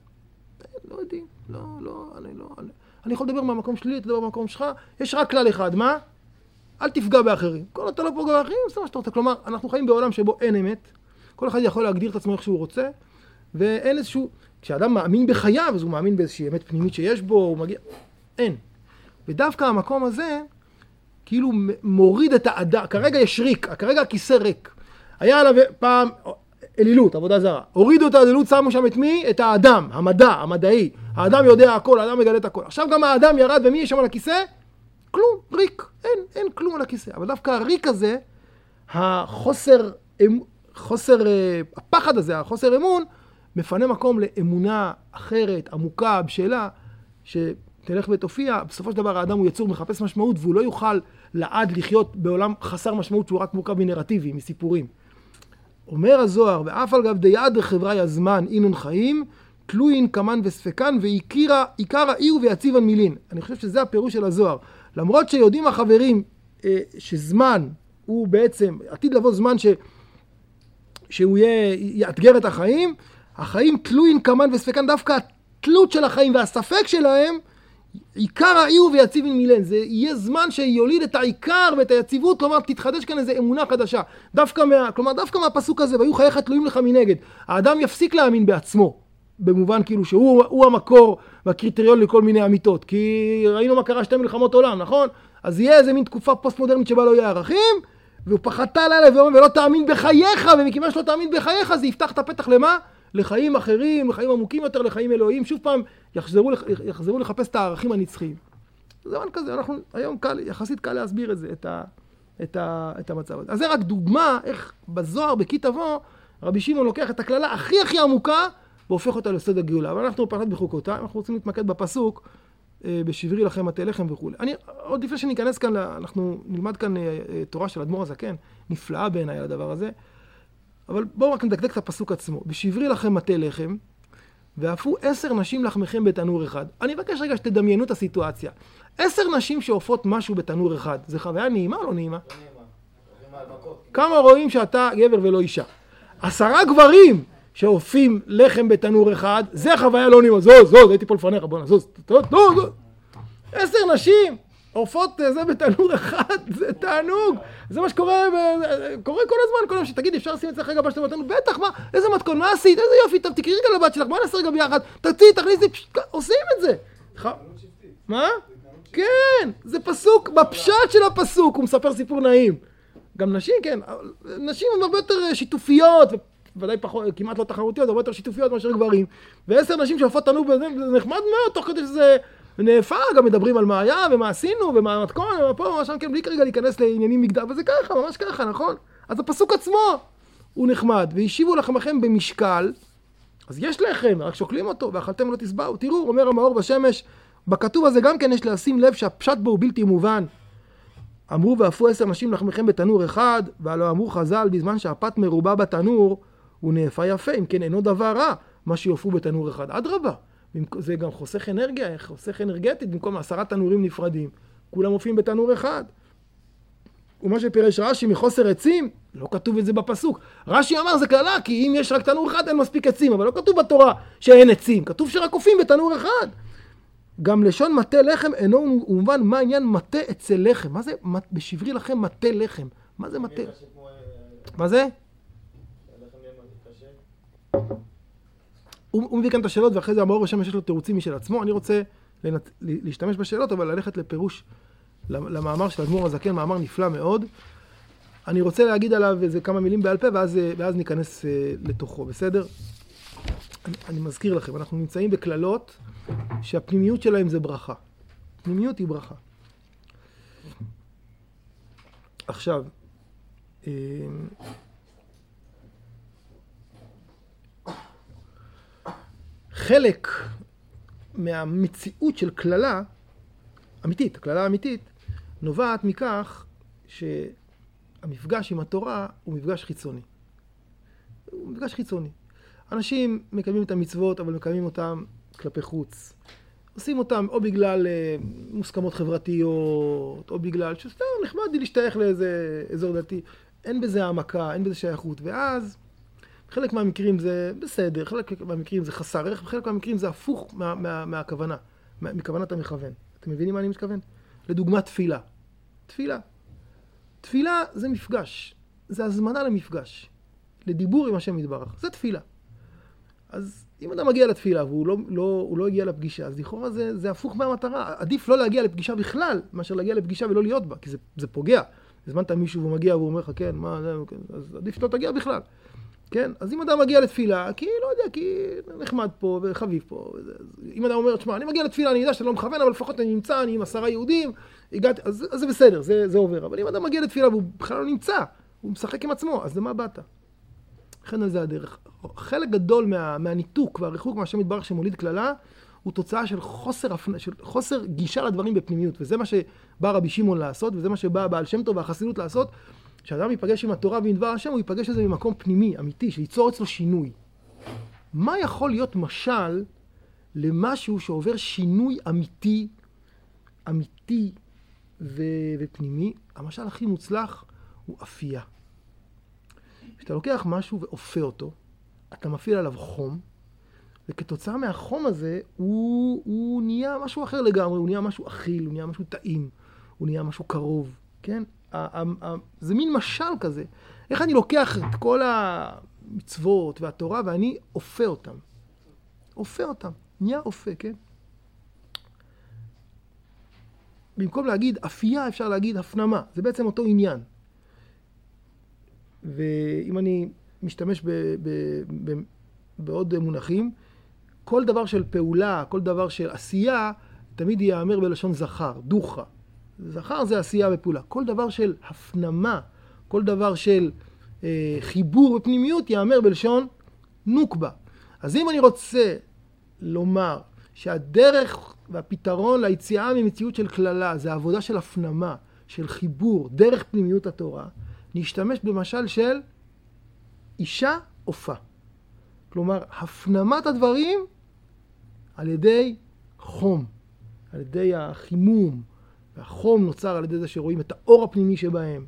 לא יודעים. לא, לא, אני לא... אני, אני יכול לדבר מהמקום שלי, אתה מהמקום שלך. יש רק כלל אחד, מה? אל תפגע באחרים. כל עוד אתה לא פוגע באחרים, זה מה שאתה רוצה. כלומר, אנחנו חיים בעולם שבו אין אמת. כל אחד יכול להגדיר את עצמו איך שהוא רוצה, ואין איזשהו... כשאדם מאמין בחייו, אז הוא מאמין באיזושהי אמת פנימית שיש בו, הוא מגיע... אין. ודווקא המקום הזה, כאילו מוריד את האדם, כרגע יש ריק, כרגע הכיסא ריק. היה עליו פעם אלילות, עבודה זרה. הורידו את האלילות, שמו שם את מי? את האדם, המדע, המדעי. האדם יודע הכל, האדם מגלה את הכל. עכשיו גם האדם ירד, ומי יש שם על הכיסא? כלום, ריק. אין, אין כלום על הכיסא. אבל דווקא הריק הזה, החוסר, אמ- חוסר, אה, הפחד הזה, החוסר אמון, מפנה מקום לאמונה אחרת, עמוקה, בשלה, שתלך ותופיע. בסופו של דבר האדם הוא יצור מחפש משמעות, והוא לא יוכל לעד לחיות בעולם חסר משמעות שהוא רק מורכב מנרטיבים, מסיפורים. אומר הזוהר, ואף על גב דיעד חברי הזמן אינון חיים, תלוין קמן וספקן, ועיקר העיר ויציבן מילין. אני חושב שזה הפירוש של הזוהר. למרות שיודעים החברים אה, שזמן הוא בעצם, עתיד לבוא זמן ש, שהוא יהיה, יאתגר את החיים, החיים תלוין קמן וספקן, דווקא התלות של החיים והספק שלהם, עיקר העיר ויציבן מילן. זה יהיה זמן שיוליד את העיקר ואת היציבות, כלומר תתחדש כאן איזו אמונה חדשה. דווקא מה, כלומר דווקא מהפסוק הזה, והיו חייך תלויים לך מנגד. האדם יפסיק להאמין בעצמו. במובן כאילו שהוא המקור והקריטריון לכל מיני אמיתות. כי ראינו מה קרה שתי מלחמות עולם, נכון? אז יהיה איזה מין תקופה פוסט-מודרנית שבה לא יהיה ערכים, והוא פחתה לילה ואומר, ולא תאמין בחייך, ומכיוון שלא תאמין בחייך, זה יפתח את הפתח למה? לחיים אחרים, לחיים עמוקים יותר, לחיים אלוהים. שוב פעם, יחזרו, יחזרו לחפש את הערכים הנצחיים. זמן כזה, אנחנו, היום קל, יחסית קל להסביר את זה, את, ה, את, ה, את המצב הזה. אז זה רק דוגמה איך בזוהר, בכי תבוא, רבי שמעון לוקח את הקללה הכי הכי עמוקה, והופך אותה לסוד הגאולה. אבל אנחנו פרט בחוקותיי, אנחנו רוצים להתמקד בפסוק, אה, בשברי לכם מטה לחם וכולי. אני, עוד לפני שניכנס כאן, אנחנו נלמד כאן אה, אה, תורה של אדמו"ר הזקן, נפלאה בעיניי הדבר הזה. אבל בואו רק נדקדק את הפסוק עצמו. בשברי לכם מטה לחם, ואפו עשר נשים לחמכם בתנור אחד. אני מבקש רגע שתדמיינו את הסיטואציה. עשר נשים שאופות משהו בתנור אחד, זה חוויה נעימה או לא נעימה? כמה רואים שאתה גבר ולא אישה? עשרה גברים שאופים לחם בתנור אחד, זה חוויה לא נעימה. זוז, זוז, הייתי פה לפניך, בוא'נה, זוז, זוז, זוז. עשר נשים עופות זה בתנור אחד, זה תענוג. זה מה שקורה, קורה כל הזמן, כל יום שתגיד, אפשר לשים אצלך רגע בשתי בתנור? בטח, מה, איזה מתכון, מה עשית, איזה יופי, טוב, תקראי רגע לבת שלך, בוא נעשה רגע ביחד, תציעי, תכניסי, עושים את זה. מה? כן, זה פסוק, בפשט של הפסוק, הוא מספר סיפור נעים. גם נשים, כן, נשים הן הרבה יותר שיתופיות, ודאי פחות, כמעט לא תחרותיות, הרבה יותר שיתופיות מאשר גברים. ועשר נשים שעופות בזה, זה נחמד מאוד, תוך כדי שזה נאפה, גם מדברים על מה היה, ומה עשינו, ומה המתכון, ומה פה, ומה שם, כן, בלי כרגע להיכנס לעניינים מגדר, וזה ככה, ממש ככה, נכון? אז הפסוק עצמו הוא נחמד, והשיבו לחמכם במשקל, אז יש לחם, רק שוקלים אותו, ואכלתם לא תשבעו. תראו, אומר המאור בשמש, בכתוב הזה גם כן יש לשים לב שהפשט בו הוא בלתי מובן. אמרו ואפו עשר נשים לחמכם בתנור אחד, והלא אמרו חז"ל, בזמן שהפת מרובה בתנור, הוא נאפה יפה, אם כן אינו דבר רע, מה שיופו בתנור אחד. אדרבה, זה גם חוסך אנרגיה, חוסך אנרגטית, במקום עשרה תנורים נפרדים, כולם מופיעים בתנור אחד. ומה שפירש רש"י מחוסר עצים, לא כתוב את זה בפסוק. רש"י אמר זה קללה, כי אם יש רק תנור אחד אין מספיק עצים, אבל לא כתוב בתורה שאין עצים, כתוב שרק קופים בתנור אחד. גם לשון מטה לחם אינו מובן מה העניין מטה אצל לחם. מה זה בשברי לכם מטה לחם? מה זה מטה? מה זה? הוא הוא מביא כאן את השאלות ואחרי זה המאור השמש יש לו תירוצים משל עצמו. אני רוצה לנת... להשתמש בשאלות אבל ללכת לפירוש למאמר של אדמו"ר הזקן, מאמר נפלא מאוד. אני רוצה להגיד עליו איזה כמה מילים בעל פה ואז, ואז ניכנס אה, לתוכו, בסדר? אני, אני מזכיר לכם, אנחנו נמצאים בקללות שהפנימיות שלהם זה ברכה. פנימיות היא ברכה. עכשיו, אה, חלק מהמציאות של קללה אמיתית, הקללה האמיתית, נובעת מכך שהמפגש עם התורה הוא מפגש חיצוני. הוא מפגש חיצוני. אנשים מקיימים את המצוות, אבל מקיימים אותם כלפי חוץ. עושים אותם או בגלל אה, מוסכמות חברתיות, או בגלל שסתם נחמד לי להשתייך לאיזה אזור דתי. אין בזה העמקה, אין בזה שייכות. ואז חלק מהמקרים זה בסדר, חלק מהמקרים זה חסר ערך, וחלק מהמקרים זה הפוך מה, מה, מהכוונה, מכוונת המכוון. אתם מבינים מה אני מתכוון? לדוגמה תפילה. תפילה. תפילה זה מפגש, זה הזמנה למפגש, לדיבור עם השם יתברך, זה תפילה. אז אם אדם מגיע לתפילה והוא לא, לא, לא הגיע לפגישה, אז לכאורה זה, זה הפוך מהמטרה. עדיף לא להגיע לפגישה בכלל, מאשר להגיע לפגישה ולא להיות בה, כי זה, זה פוגע. הזמנת מישהו והוא מגיע והוא אומר לך, כן, מה, כן, אז עדיף שלא תגיע בכלל. כן? אז אם אדם מגיע לתפילה, כי לא יודע, כי נחמד פה וחביב פה. וזה, אם אדם אומר, תשמע, אני מגיע לתפילה, אני יודע שאתה לא מכוון, אבל לפחות אני נמצא, אני עם עשרה יהודים, הגעתי, אז, אז זה בסדר, זה, זה עובר. אבל אם אדם מגיע לתפילה והוא בכלל לא נמצא, הוא משחק עם עצמו, אז למה באת? לכן זה הדרך. חלק גדול מה, מהניתוק והריחוק מהשם יתברך שמוליד קללה, הוא תוצאה של חוסר, של חוסר גישה לדברים בפנימיות. וזה מה שבא רבי שמעון לעשות, וזה מה שבא בעל שם טוב והחסידות לעשות. כשאדם ייפגש עם התורה ועם דבר השם, הוא ייפגש לזה ממקום פנימי, אמיתי, שייצור אצלו שינוי. מה יכול להיות משל למשהו שעובר שינוי אמיתי, אמיתי ו... ופנימי? המשל הכי מוצלח הוא אפייה. כשאתה לוקח משהו ואופה אותו, אתה מפעיל עליו חום, וכתוצאה מהחום הזה הוא, הוא נהיה משהו אחר לגמרי, הוא נהיה משהו אכיל, הוא נהיה משהו טעים, הוא נהיה משהו קרוב, כן? זה מין משל כזה. איך אני לוקח את כל המצוות והתורה ואני אופה אותם. אופה אותם. נהיה אופה, כן? במקום להגיד אפייה, אפשר להגיד הפנמה. זה בעצם אותו עניין. ואם אני משתמש ב, ב, ב, בעוד מונחים, כל דבר של פעולה, כל דבר של עשייה, תמיד ייאמר בלשון זכר, דוחה. זכר זה עשייה ופעולה. כל דבר של הפנמה, כל דבר של אה, חיבור ופנימיות, ייאמר בלשון נוקבה. אז אם אני רוצה לומר שהדרך והפתרון ליציאה ממציאות של קללה זה עבודה של הפנמה, של חיבור, דרך פנימיות התורה, נשתמש במשל של אישה עופה. כלומר, הפנמת הדברים על ידי חום, על ידי החימום, והחום נוצר על ידי זה שרואים את האור הפנימי שבהם,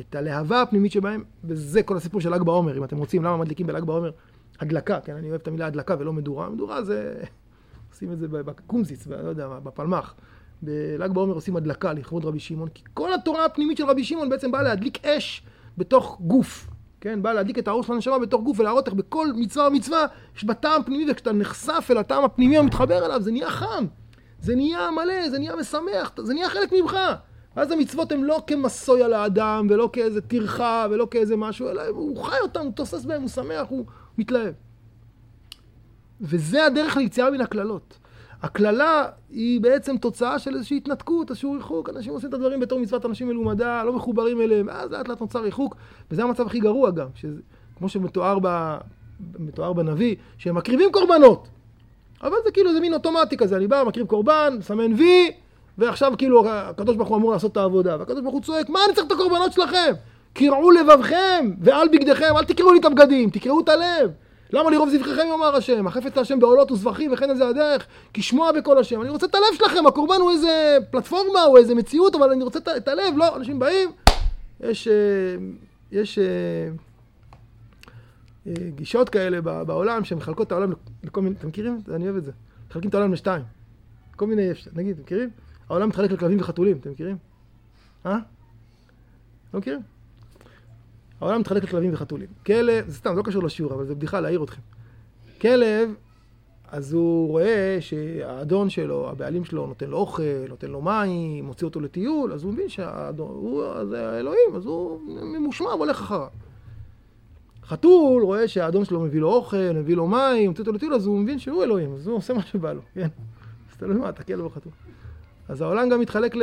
את הלהבה הפנימית שבהם, וזה כל הסיפור של ל"ג בעומר, אם אתם רוצים, למה מדליקים בל"ג בעומר הדלקה, כן, אני אוהב את המילה הדלקה ולא מדורה, מדורה זה, עושים את זה בקומזיץ, לא יודע בפלמ"ח. בל"ג בעומר עושים הדלקה לכבוד רבי שמעון, כי כל התורה הפנימית של רבי שמעון בעצם באה להדליק אש בתוך גוף, כן? באה להדליק את האור של הנשמה בתוך גוף ולהראות איך בכל מצווה ומצווה יש בה טעם פנימי, וכשאתה נחשף אל הטעם הפנימי המתחבר אליו, זה נהיה חם. זה נהיה מלא, זה נהיה משמח, זה נהיה חלק ממך. ואז המצוות הן לא כמסוי על האדם, ולא כאיזה טרחה, ולא כאיזה משהו, אלא הוא חי אותם, הוא תוסס בהם, הוא שמח, הוא מתלהב. וזה הדרך ליציאה מן הקללות. הקללה היא בעצם תוצאה של איזושהי התנתקות, איזשהו ריחוק. אנשים עושים את הדברים בתור מצוות אנשים מלומדה, לא מחוברים אליהם, ואז לאט לאט נוצר ריחוק, וזה המצב הכי גרוע גם, שזה, כמו שמתואר ב, מתואר בנביא, שהם מקריבים קורבנות. אבל זה כאילו, זה מין אוטומטי כזה, אני בא, מקריב קורבן, מסמן וי, ועכשיו כאילו הקדוש ברוך הוא אמור לעשות את העבודה. והקדוש ברוך הוא צועק, מה אני צריך את הקורבנות שלכם? קרעו לבבכם ועל בגדיכם, אל תקראו לי את הבגדים, תקראו את הלב. למה לרוב זבחיכם יאמר השם? החפץ להשם בעולות וזבחים וכן איזה הדרך, כי שמוע בקול השם. אני רוצה את הלב שלכם, הקורבן הוא איזה פלטפורמה, הוא איזה מציאות, אבל אני רוצה את הלב, לא, אנשים באים, יש, אה, יש אה, אה, גישות כאלה בעולם שמחלקות את העולם לכל מיני, אתם מכירים? אני אוהב את זה. מחלקים את העולם לשתיים. כל מיני, נגיד, מכירים? העולם מתחלק לכלבים וחתולים, אתם מכירים? אה? לא מכירים? העולם מתחלק לכלבים וחתולים. כלב, זה סתם, זה לא קשור לשיעור, אבל זה בדיחה להעיר אתכם. כלב, אז הוא רואה שהאדון שלו, הבעלים שלו, נותן לו אוכל, נותן לו מים, מוציא אותו לטיול, אז הוא מבין שהאדון, הוא, זה האלוהים, אז הוא ממושמע והולך אחריו. חתול רואה שהאדון שלו מביא לו אוכל, מביא לו מים, מוציא אותו לטיול, אז הוא מבין שהוא אלוהים, אז הוא עושה מה שבא לו, כן. אז תלוי מה, אתה כלב או חתול. אז העולם גם מתחלק ל...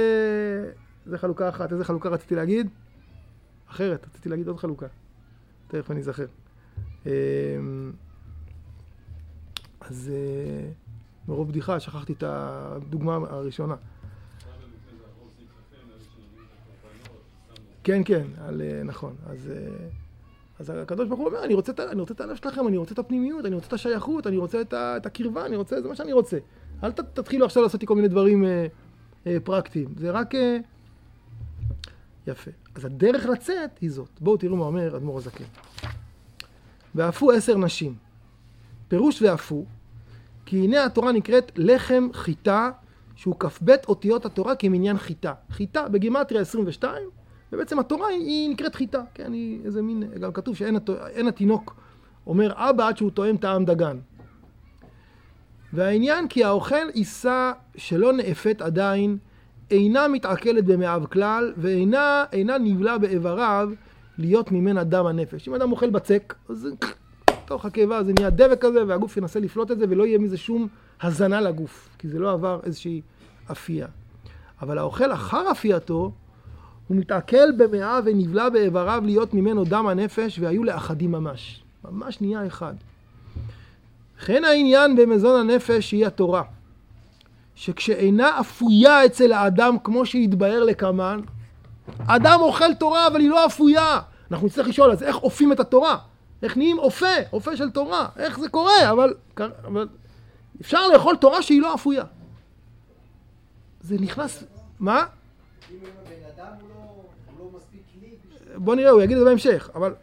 זה חלוקה אחת. איזה חלוקה רציתי להגיד? אחרת, רציתי להגיד עוד חלוקה. תכף אני אזכר. אמ, אז אה, מרוב בדיחה שכחתי את הדוגמה הראשונה. כן, כן, על, אה, נכון. אז, אה, אז הקדוש ברוך הוא אומר, אני רוצה, אני רוצה את הלב שלכם, אני רוצה את הפנימיות, אני רוצה את השייכות, אני רוצה את, ה, את הקרבה, אני רוצה, זה מה שאני רוצה. אל ת, תתחילו עכשיו לעשות לי כל מיני דברים אה, אה, פרקטיים. זה רק... אה, יפה. אז הדרך לצאת היא זאת. בואו תראו מה אומר אדמו"ר הזקן. ואפו עשר נשים. פירוש ואפו, כי הנה התורה נקראת לחם חיטה, שהוא כ"ב אותיות התורה כמניין חיטה. חיטה בגימטריה 22, ובעצם התורה היא, נקראת חיטה. כן, היא איזה מין, גם כתוב שאין הת- אין התינוק אומר אבא עד שהוא טועם טעם דגן. והעניין כי האוכל יישא שלא נאפת עדיין, אינה מתעכלת במאיו כלל, ואינה אינה נבלע באיבריו להיות ממנה דם הנפש. אם אדם אוכל בצק, אז תוך הקיבה זה נהיה דבק כזה, והגוף ינסה לפלוט את זה, ולא יהיה מזה שום הזנה לגוף, כי זה לא עבר איזושהי אפייה. אבל האוכל אחר אפייתו, הוא מתעכל במאיו ונבלע באיבריו להיות ממנו דם הנפש, והיו לאחדים ממש. ממש נהיה אחד. וכן העניין במזון הנפש היא התורה. שכשאינה אפויה אצל האדם כמו שהתבהר לקמן, אדם אוכל תורה אבל היא לא אפויה. אנחנו נצטרך לשאול אז איך אופים את התורה? איך נהיים אופה, אופה של תורה? איך זה קורה? אבל, אבל אפשר לאכול תורה שהיא לא אפויה. זה נכנס... מה? אם הבן אדם הוא לא מספיק לי בשביל... בוא נראה, הוא יגיד את זה בהמשך, אבל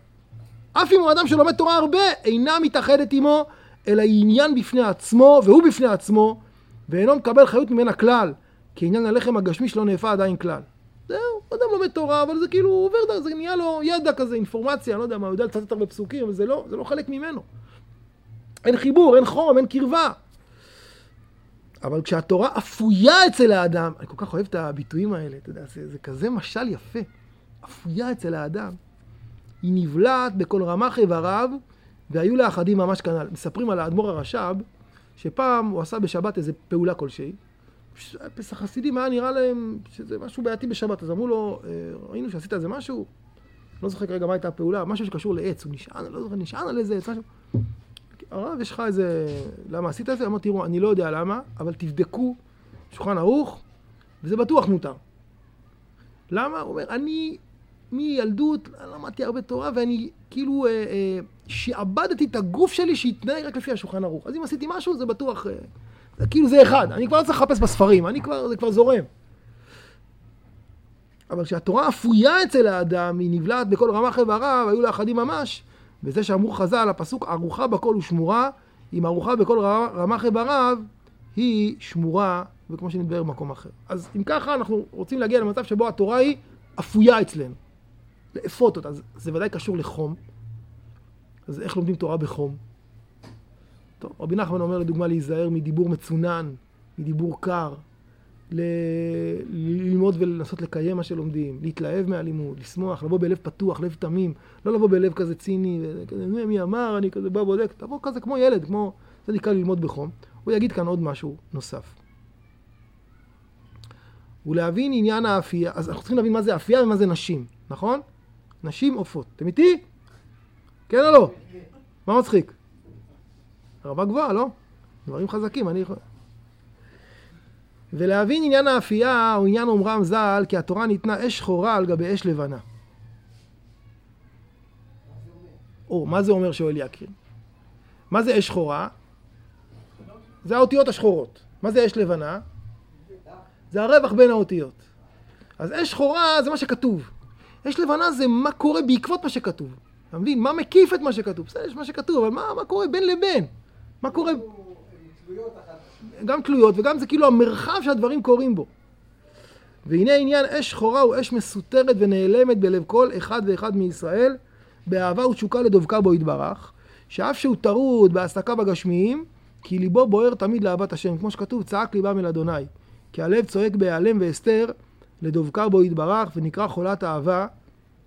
אף אם הוא אדם שלומד תורה הרבה, אינה מתאחדת עמו, אלא היא עניין בפני עצמו, והוא בפני עצמו, ואינו מקבל חיות ממנה כלל, כי עניין הלחם הגשמי שלא נאפה עדיין כלל. זהו, אדם לומד תורה, אבל זה כאילו עובר, זה נהיה לו ידע כזה, אינפורמציה, לא יודע מה, הוא יודע לצטט הרבה פסוקים, אבל זה לא, זה לא חלק ממנו. אין חיבור, אין חום, אין קרבה. אבל כשהתורה אפויה אצל האדם, אני כל כך אוהב את הביטויים האלה, אתה יודע, זה, זה כזה משל יפה. אפויה אצל האדם. היא נבלעת בכל רמ"ח איבריו, והיו לאחדים ממש כנ"ל. מספרים על האדמו"ר הרש"ב, שפעם הוא עשה בשבת איזה פעולה כלשהי. פסח חסידים היה נראה להם שזה משהו בעייתי בשבת, אז אמרו לו, "אה, ראינו שעשית איזה משהו, לא זוכר כרגע מה הייתה הפעולה, משהו שקשור לעץ, הוא נשען, לא זוכר, נשען על איזה עץ, משהו. הרב, יש לך איזה... למה עשית את זה? אמר, תראו, אני לא יודע למה, אבל תבדקו שולחן ערוך, וזה בטוח מותר. למה? הוא אומר, אני מילדות למדתי הרבה תורה, ואני כאילו אה, אה, שעבדתי את הגוף שלי שיתנהג רק לפי השולחן ערוך. אז אם עשיתי משהו, זה בטוח... אה, זה כאילו זה אחד. אני כבר לא צריך לחפש בספרים, אני כבר, זה כבר זורם. אבל כשהתורה אפויה אצל האדם, היא נבלעת בכל רמ"ח איבריו, היו לאחדים ממש. וזה שאמרו חז"ל, הפסוק ערוכה בכל ושמורה, אם ערוכה בכל רמ"ח איבריו, היא שמורה, וכמו שנתבהר במקום אחר. אז אם ככה, אנחנו רוצים להגיע למצב שבו התורה היא אפויה אצלנו. לאפות אותה. אז זה ודאי קשור לחום. אז איך לומדים תורה בחום? טוב, רבי נחמן אומר לדוגמה להיזהר מדיבור מצונן, מדיבור קר, ל... ללמוד ולנסות לקיים מה שלומדים, להתלהב מהלימוד, לשמוח, לבוא בלב פתוח, לב תמים, לא לבוא בלב כזה ציני, כזה, מי, מי אמר, אני כזה בא בודק, תבוא כזה כמו ילד, כמו, זה נקרא ללמוד בחום. הוא יגיד כאן עוד משהו נוסף. ולהבין עניין האפייה, אז אנחנו צריכים להבין מה זה אפייה ומה זה נשים, נכון? נשים עופות. אתם איתי? כן או לא? מה מצחיק? רמה גבוהה, לא? דברים חזקים, אני יכול... ולהבין עניין האפייה הוא עניין אומרם ז"ל, כי התורה ניתנה אש שחורה על גבי אש לבנה. או, מה זה אומר שואל יקיר? מה זה אש שחורה? זה האותיות השחורות. מה זה אש לבנה? זה הרווח בין האותיות. אז אש שחורה זה מה שכתוב. אש לבנה זה מה קורה בעקבות מה שכתוב. אתה מבין? מה מקיף את מה שכתוב? בסדר, יש מה שכתוב, אבל מה, מה קורה בין לבין? מה קורה? גם תלויות וגם זה כאילו המרחב שהדברים קורים בו. והנה עניין אש שחורה הוא אש מסותרת ונעלמת בלב כל אחד ואחד מישראל, באהבה ותשוקה לדבקה בו יתברך, שאף שהוא טרוד בעסקיו הגשמיים, כי ליבו בוער תמיד לאהבת השם, כמו שכתוב, צעק ליבם אל אדוני. כי הלב צועק בהיעלם והסתר, לדבקה בו יתברך, ונקרא חולת אהבה,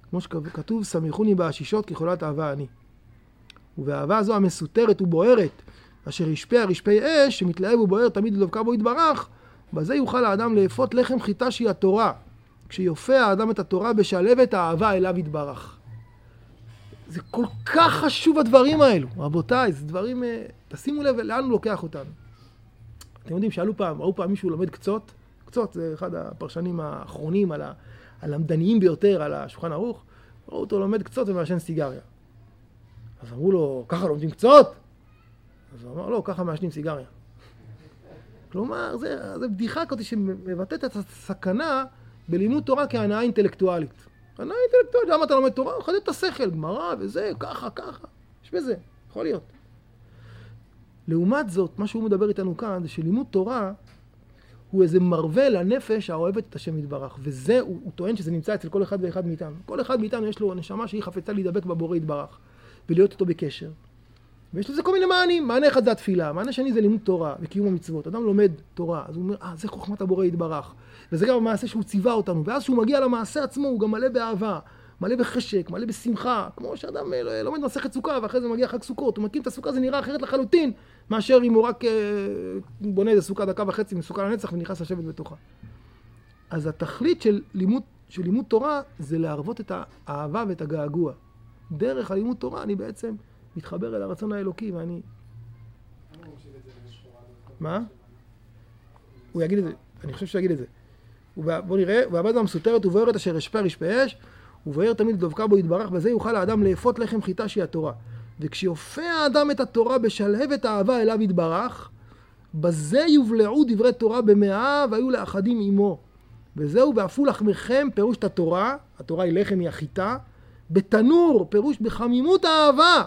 כמו שכתוב, סמיכוני בעשישות כי חולת אהבה אני. ובאהבה זו המסותרת ובוערת, אשר ישפה רשפי אש, שמתלהב ובוער תמיד לדבקה בו יתברך, בזה יוכל האדם לאפות לחם חיטה שהיא התורה. כשיופה האדם את התורה בשלבת האהבה אליו יתברך. זה כל כך חשוב הדברים האלו, רבותיי, זה דברים, אה, תשימו לב לאן הוא לוקח אותנו. אתם יודעים, שאלו פעם, ראו פעם מישהו לומד קצות, קצות זה אחד הפרשנים האחרונים, על הלמדניים ביותר על השולחן ערוך, ראו אותו לומד קצות ומעשן סיגריה. אז אמרו לו, ככה לומדים קצות? אז הוא אמר, לא, ככה מעשנים סיגריה. כלומר, זה בדיחה כזאת שמבטאת את הסכנה בלימוד תורה כהנאה אינטלקטואלית. הנאה אינטלקטואלית, למה אתה לומד תורה? מחדד את השכל, גמרא וזה, ככה, ככה. יש בזה, יכול להיות. לעומת זאת, מה שהוא מדבר איתנו כאן, זה שלימוד תורה הוא איזה מרווה לנפש האוהבת את השם יתברך. וזה, הוא, הוא טוען שזה נמצא אצל כל אחד ואחד מאיתנו. כל אחד מאיתנו יש לו נשמה שהיא חפצה להידבק בבורא יתברך, ולהיות איתו בקשר. ויש לזה כל מיני מענים. מענה אחד זה התפילה, מענה שני זה לימוד תורה וקיום המצוות. אדם לומד תורה, אז הוא אומר, אה, זה חוכמת הבורא יתברך. וזה גם המעשה שהוא ציווה אותנו. ואז כשהוא מגיע למעשה עצמו, הוא גם מלא באהבה, מלא בחשק, מלא בשמחה. כמו שאדם אה, לומד מסכת סוכה, ואחרי זה מגיע חג סוכות. הוא מקים את הסוכה, זה נראה אחרת לחלוטין, מאשר אם הוא רק אה, בונה איזה סוכה דקה וחצי מסוכה לנצח ונכנס לשבת בתוכה. אז התכלית של לימוד, של לימוד תורה זה להרוות את האהבה ואת הגעגוע. דרך הלימוד תורה אני בעצם מתחבר אל הרצון האלוקי ואני... מה? הוא יגיד את זה, אני חושב שהוא יגיד את זה. בוא נראה, והבת המסותרת ובוערת אשר אשפה רשפה אש, ובוער תמיד דבקה בו יתברך, בזה יוכל האדם לאפות לחם חיטה שהיא התורה. וכשיופה האדם את התורה בשלהבת האהבה אליו יתברך, בזה יובלעו דברי תורה במאה והיו לאחדים עמו. וזהו ואפו לחמכם פירוש את התורה, התורה היא לחם היא החיטה, בתנור פירוש בחמימות האהבה.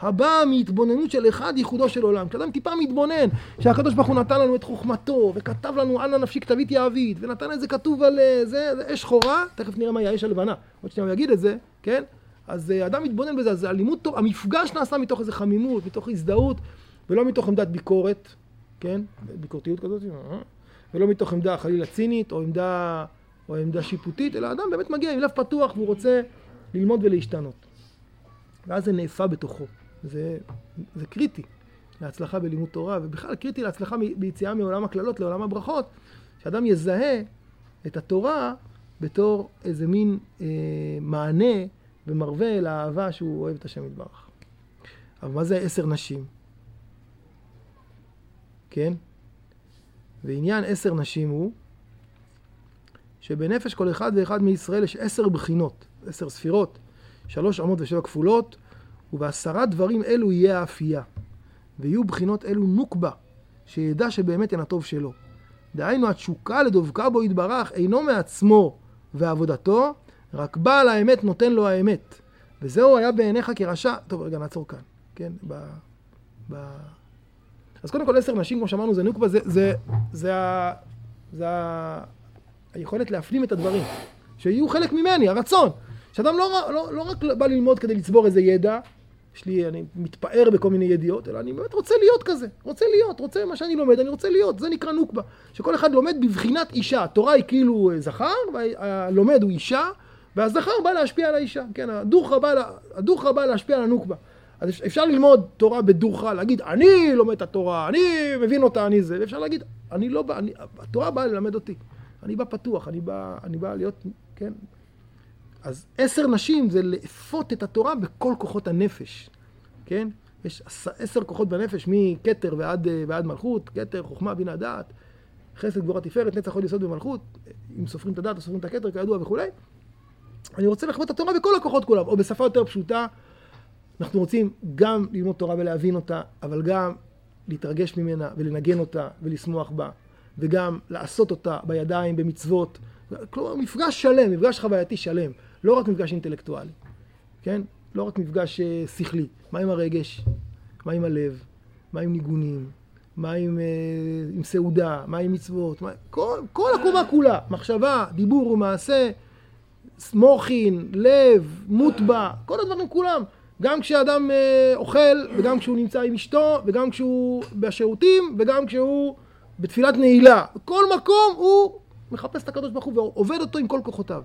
הבאה מהתבוננות של אחד ייחודו של עולם. כשאדם טיפה מתבונן שהקדוש ברוך הוא נתן לנו את חוכמתו וכתב לנו אנה נפשי כתבית יעבית ונתן את זה כתוב על אה, זה, זה אש שחורה, תכף נראה מהי האש הלבנה, עוד שניה הוא יגיד את זה, כן? אז אה, אדם מתבונן בזה, אז הלימוד תורה, המפגש נעשה מתוך איזה חמימות, מתוך הזדהות ולא מתוך עמדת ביקורת, כן? ביקורתיות כזאת, אה? ולא מתוך עמדה חלילה צינית או עמדה, או עמדה שיפוטית, אלא אדם באמת מגיע עם לב פתוח והוא רוצה ללמוד ולהשתנות. ואז זה נאפה בתוכו. זה, זה קריטי להצלחה בלימוד תורה, ובכלל קריטי להצלחה ביציאה מעולם הקללות לעולם הברכות, שאדם יזהה את התורה בתור איזה מין אה, מענה ומרווה לאהבה שהוא אוהב את השם יתברך. אבל מה זה עשר נשים? כן? ועניין עשר נשים הוא שבנפש כל אחד ואחד מישראל יש עשר בחינות, עשר ספירות, שלוש אמות ושבע כפולות, ובעשרה דברים אלו יהיה האפייה. ויהיו בחינות אלו נוקבה, שידע שבאמת הן הטוב שלו. דהיינו, התשוקה לדבקה בו יתברך אינו מעצמו ועבודתו, רק בעל האמת נותן לו האמת. וזהו היה בעיניך כרשע... טוב, רגע, נעצור כאן, כן? ב... ב... אז קודם כל, עשר נשים, כמו שאמרנו, זה נוקבה, זה, זה, זה, ה... זה ה... היכולת להפנים את הדברים. שיהיו חלק ממני, הרצון. שאדם לא, לא, לא רק בא ללמוד כדי לצבור איזה ידע, יש לי, אני מתפאר בכל מיני ידיעות, אלא אני באמת רוצה להיות כזה, רוצה להיות, רוצה מה שאני לומד, אני רוצה להיות, זה נקרא נוקבה. שכל אחד לומד בבחינת אישה, התורה היא כאילו אה, זכר, והלומד הוא אישה, והזכר בא להשפיע על האישה, כן, הדוכרא בא, הדוכרא בא להשפיע על הנוקבה. אז אפ- אפשר ללמוד תורה בדוכרא, להגיד, אני לומד את התורה, אני מבין אותה, אני זה, ואפשר להגיד, אני לא בא, אני, התורה באה ללמד אותי. אני בא פתוח, אני בא, אני בא להיות, כן, אז עשר נשים זה לאפות את התורה בכל כוחות הנפש, כן? יש עש- עשר כוחות בנפש, מכתר ועד, אה, ועד מלכות, כתר, חוכמה, בינה, דעת, חסד, גבורה, תפארת, נצח, הוד, יסוד ומלכות, אם סופרים את הדעת סופרים את הכתר, כידוע וכולי. אני רוצה לחוות את התורה בכל הכוחות כולם, או בשפה יותר פשוטה, אנחנו רוצים גם ללמוד תורה ולהבין אותה, אבל גם להתרגש ממנה ולנגן אותה ולשמוח בה, וגם לעשות אותה בידיים, במצוות. כלומר, מפגש שלם, מפגש חווייתי שלם. לא רק מפגש אינטלקטואלי, כן? לא רק מפגש אה, שכלי. מה עם הרגש? מה עם הלב? מה עם ניגונים? מה עם, אה, עם סעודה? מה עם מצוות? מה... כל, כל הקומה כולה, מחשבה, דיבור ומעשה, מוחין, לב, מוטבע, כל הדברים כולם. גם כשאדם אה, אוכל, וגם כשהוא נמצא עם אשתו, וגם כשהוא בשירותים, וגם כשהוא בתפילת נעילה. בכל מקום הוא מחפש את הקדוש ברוך הוא ועובד אותו עם כל כוחותיו.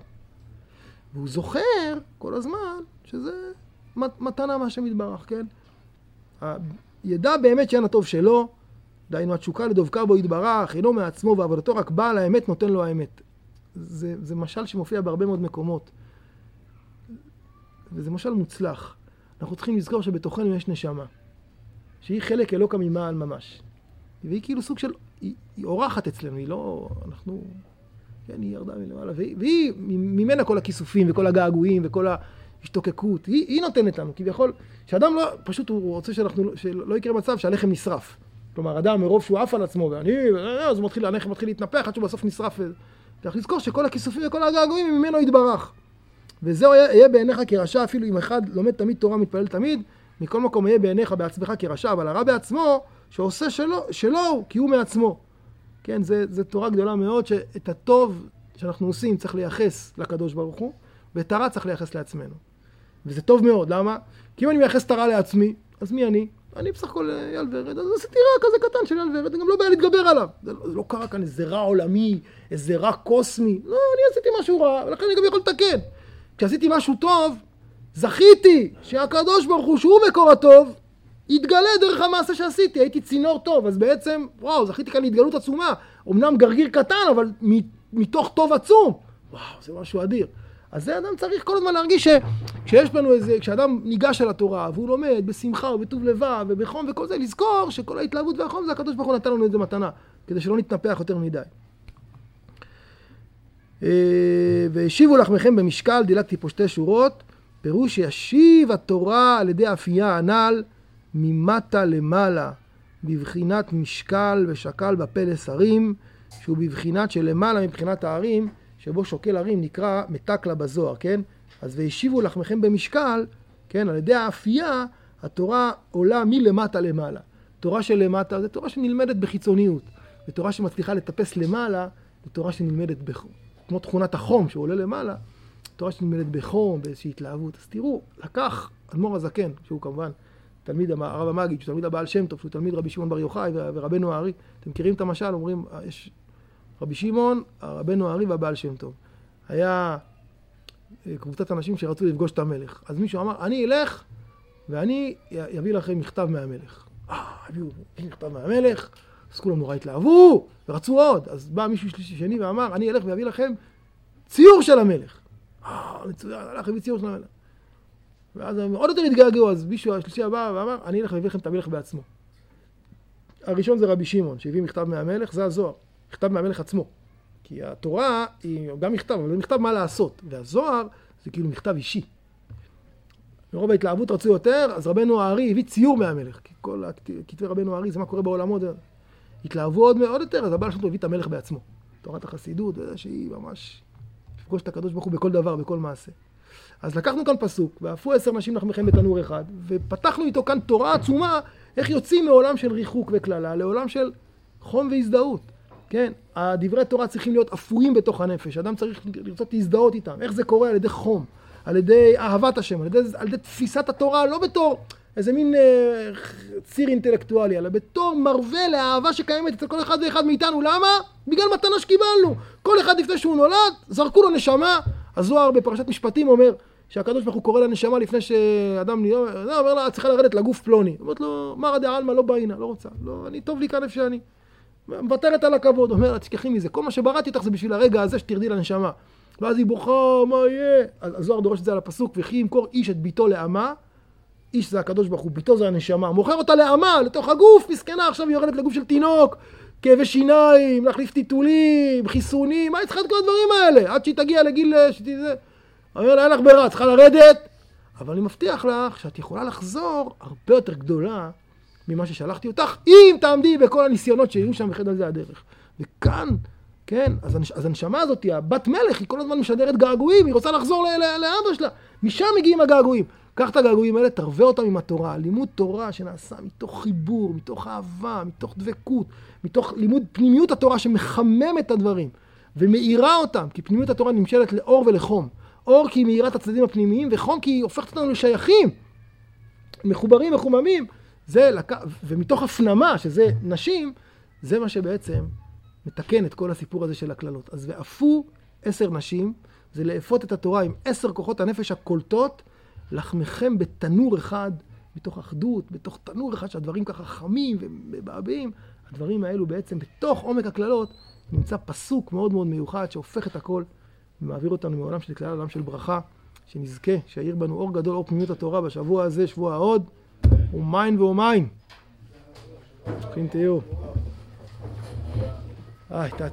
והוא זוכר כל הזמן שזה מת- מתנה מהשם יתברך, כן? ידע באמת שאין הטוב שלו, דהיינו התשוקה לדבקה בו יתברך, אינו מעצמו ועבודתו רק בעל האמת נותן לו האמת. זה, זה משל שמופיע בהרבה מאוד מקומות. וזה משל מוצלח. אנחנו צריכים לזכור שבתוכנו יש נשמה, שהיא חלק אלוקא ממעל ממש. והיא כאילו סוג של, היא, היא אורחת אצלנו, היא לא, אנחנו, כן, היא ירדה מלמעלה, והיא, והיא ממנה כל הכיסופים וכל הגעגועים וכל ההשתוקקות, היא, היא נותנת לנו, כביכול, שאדם לא, פשוט הוא רוצה שאנחנו, שלא יקרה מצב שהלחם נשרף. כלומר, אדם מרוב שהוא עף על עצמו, ואני, אז הוא מתחיל, הלחם מתחיל להתנפח עד שהוא בסוף נשרף. צריך לזכור שכל הכיסופים וכל הגעגועים ממנו יתברך. וזהו יהיה בעיניך כרשע, אפילו אם אחד לומד תמיד תורה, מתפלל תמיד, מכל מקום יהיה בעיניך בעצמך כרשע, אבל הרע בעצמו, שעושה שלו, שלו, כי הוא מעצמו. כן, זו תורה גדולה מאוד, שאת הטוב שאנחנו עושים צריך לייחס לקדוש ברוך הוא, ואת הרע צריך לייחס לעצמנו. וזה טוב מאוד, למה? כי אם אני מייחס את הרע לעצמי, אז מי אני? אני בסך הכל אייל ורד, אז עשיתי רע כזה קטן של אייל ורד, גם לא בעיה להתגבר עליו. זה לא, זה לא קרה כאן איזה רע עולמי, איזה רע קוסמי. לא, אני עשיתי משהו רע, ולכן אני גם יכול לתקן. כשעשיתי משהו טוב, זכיתי שהקדוש ברוך הוא, שהוא מקור הטוב, יתגלה דרך המעשה שעשיתי, הייתי צינור טוב, אז בעצם, וואו, זכיתי כאן להתגלות עצומה. אמנם גרגיר קטן, אבל מתוך טוב עצום. וואו, זה משהו אדיר. אז זה אדם צריך כל הזמן להרגיש שכשיש לנו איזה, כשאדם ניגש אל התורה, והוא לומד בשמחה ובטוב לבב ובחום וכל זה, לזכור שכל ההתלהבות והחום זה הקדוש ברוך הוא נתן לנו איזה מתנה, כדי שלא נתנפח יותר מדי. והשיבו לחמכם במשקל, דילגתי פה שתי שורות, פירוש שישיב התורה על ידי אפייה הנ"ל ממטה למעלה, בבחינת משקל ושקל בפה לשרים, שהוא בבחינת שלמעלה מבחינת הערים, שבו שוקל הרים נקרא מתקלה בזוהר, כן? אז והשיבו לחמכם במשקל, כן? על ידי האפייה, התורה עולה מלמטה למעלה. תורה של למטה זה תורה שנלמדת בחיצוניות, ותורה שמצליחה לטפס למעלה, זה תורה שנלמדת בחום. כמו תכונת החום שעולה למעלה, תורה שנלמדת בחום, באיזושהי התלהבות. אז תראו, לקח אדמו"ר הזקן, שהוא כמובן תלמיד הרב המגיד, שהוא תלמיד הבעל שם טוב, שהוא תלמיד רבי שמעון בר יוחאי ורבנו הארי. אתם מכירים את המשל? אומרים, יש רבי שמעון, רבנו הארי והבעל שם טוב. היה קבוצת אנשים שרצו לפגוש את המלך. אז מישהו אמר, אני אלך ואני אביא לכם מכתב מהמלך. אה, הביאו מכתב מהמלך, אז כולם נורא התלהבו, ורצו עוד. אז בא מישהו שלישי שני ואמר, אני אלך ואביא לכם ציור של המלך. אה, מצוין, הלך הביא ציור של המלך. ואז הם עוד יותר התגעגעו, אז מישהו השלישי הבא ואמר, אני אלך ואביא לכם את המלך בעצמו. הראשון זה רבי שמעון, שהביא מכתב מהמלך, זה הזוהר. מכתב מהמלך עצמו. כי התורה היא גם מכתב, אבל היא מכתב מה לעשות. והזוהר זה כאילו מכתב אישי. מרוב ההתלהבות רצו יותר, אז רבנו הארי הביא ציור מהמלך. כי כל כתבי רבנו הארי זה מה קורה בעולמות. התלהבו עוד, עוד יותר, אז הבעל שלו הביא את המלך בעצמו. תורת החסידות, שהיא ממש לפגוש את הקדוש ברוך הוא בכל דבר, בכל מעשה. אז לקחנו כאן פסוק, ואפו עשר נשים לחמכם בתנור אחד, ופתחנו איתו כאן תורה עצומה, איך יוצאים מעולם של ריחוק וקללה לעולם של חום והזדהות. כן, הדברי תורה צריכים להיות אפויים בתוך הנפש, אדם צריך לרצות להזדהות איתם. איך זה קורה? על ידי חום, על ידי אהבת השם, על ידי, על ידי תפיסת התורה, לא בתור איזה מין אה, ציר אינטלקטואלי, אלא בתור מרווה לאהבה שקיימת אצל כל אחד ואחד מאיתנו. למה? בגלל מתנה שקיבלנו. כל אחד לפני שהוא נולד, זרקו לו נשמה. הזוהר בפרשת משפטים אומר שהקדוש ברוך הוא קורא לנשמה לפני שאדם נהיה, לא, אומר לה, צריכה לרדת לגוף פלוני. אומרת לו, מרא דעלמא לא באינה, לא רוצה. לא, אני טוב לי כאן איפה שאני. מוותרת על הכבוד, אומר לה, תשכחי מזה, כל מה שבראתי אותך זה בשביל הרגע הזה שתרדי לנשמה. ואז היא בוכה, מה יהיה? הזוהר דורש את זה על הפסוק, וכי ימכור איש את ביתו לאמה, איש זה הקדוש ברוך הוא, ביתו זה הנשמה, מוכר אותה לאמה, לתוך הגוף, מסכנה, עכשיו היא יורדת לגוף של תינוק, כאבי שיניים, להחליף טיטולים, חיסונים, מה היא צריכה את כל הדברים האלה? עד שהיא תגיע לגיל... שתזה... אומר לה, אין לך ברירה, צריכה לרדת, אבל אני מבטיח לך שאת יכולה לחזור הרבה יותר גדולה ממה ששלחתי אותך, אם תעמדי בכל הניסיונות שיהיו שם וחד על זה הדרך. וכאן, כן? אז, הנש, אז הנשמה הזאת, הבת מלך, היא כל הזמן משדרת געגועים, היא רוצה לחזור ל- ל- לאבא שלה. משם מגיעים הגעגועים. קח את הגעגועים האלה, תרווה אותם עם התורה. לימוד תורה שנעשה מתוך חיבור, מתוך אהבה, מתוך דבקות, מתוך לימוד פנימיות התורה שמחמם את הדברים ומאירה אותם, כי פנימיות התורה נמשלת לאור ולחום. אור כי היא מאירה את הצדדים הפנימיים, וחום כי היא הופכת אותנו לשייכים. מחוברים, מחוממים. זה לק... ומתוך הפנמה, שזה נשים, זה מה שבעצם מתקן את כל הסיפור הזה של הקללות. אז ועפו עשר נשים, זה לאפות את התורה עם עשר כוחות הנפש הקולטות, לחמכם בתנור אחד, מתוך אחדות, בתוך תנור אחד שהדברים ככה חמים ומבעבעים. הדברים האלו בעצם, בתוך עומק הקללות, נמצא פסוק מאוד מאוד מיוחד שהופך את הכל ומעביר אותנו מעולם של כלל עולם של ברכה, שנזכה, שיאיר בנו אור גדול, אור פנימיות התורה בשבוע הזה, שבוע ההוד, ומיין ואומיין. ברוכים תהיו. אה, תתה.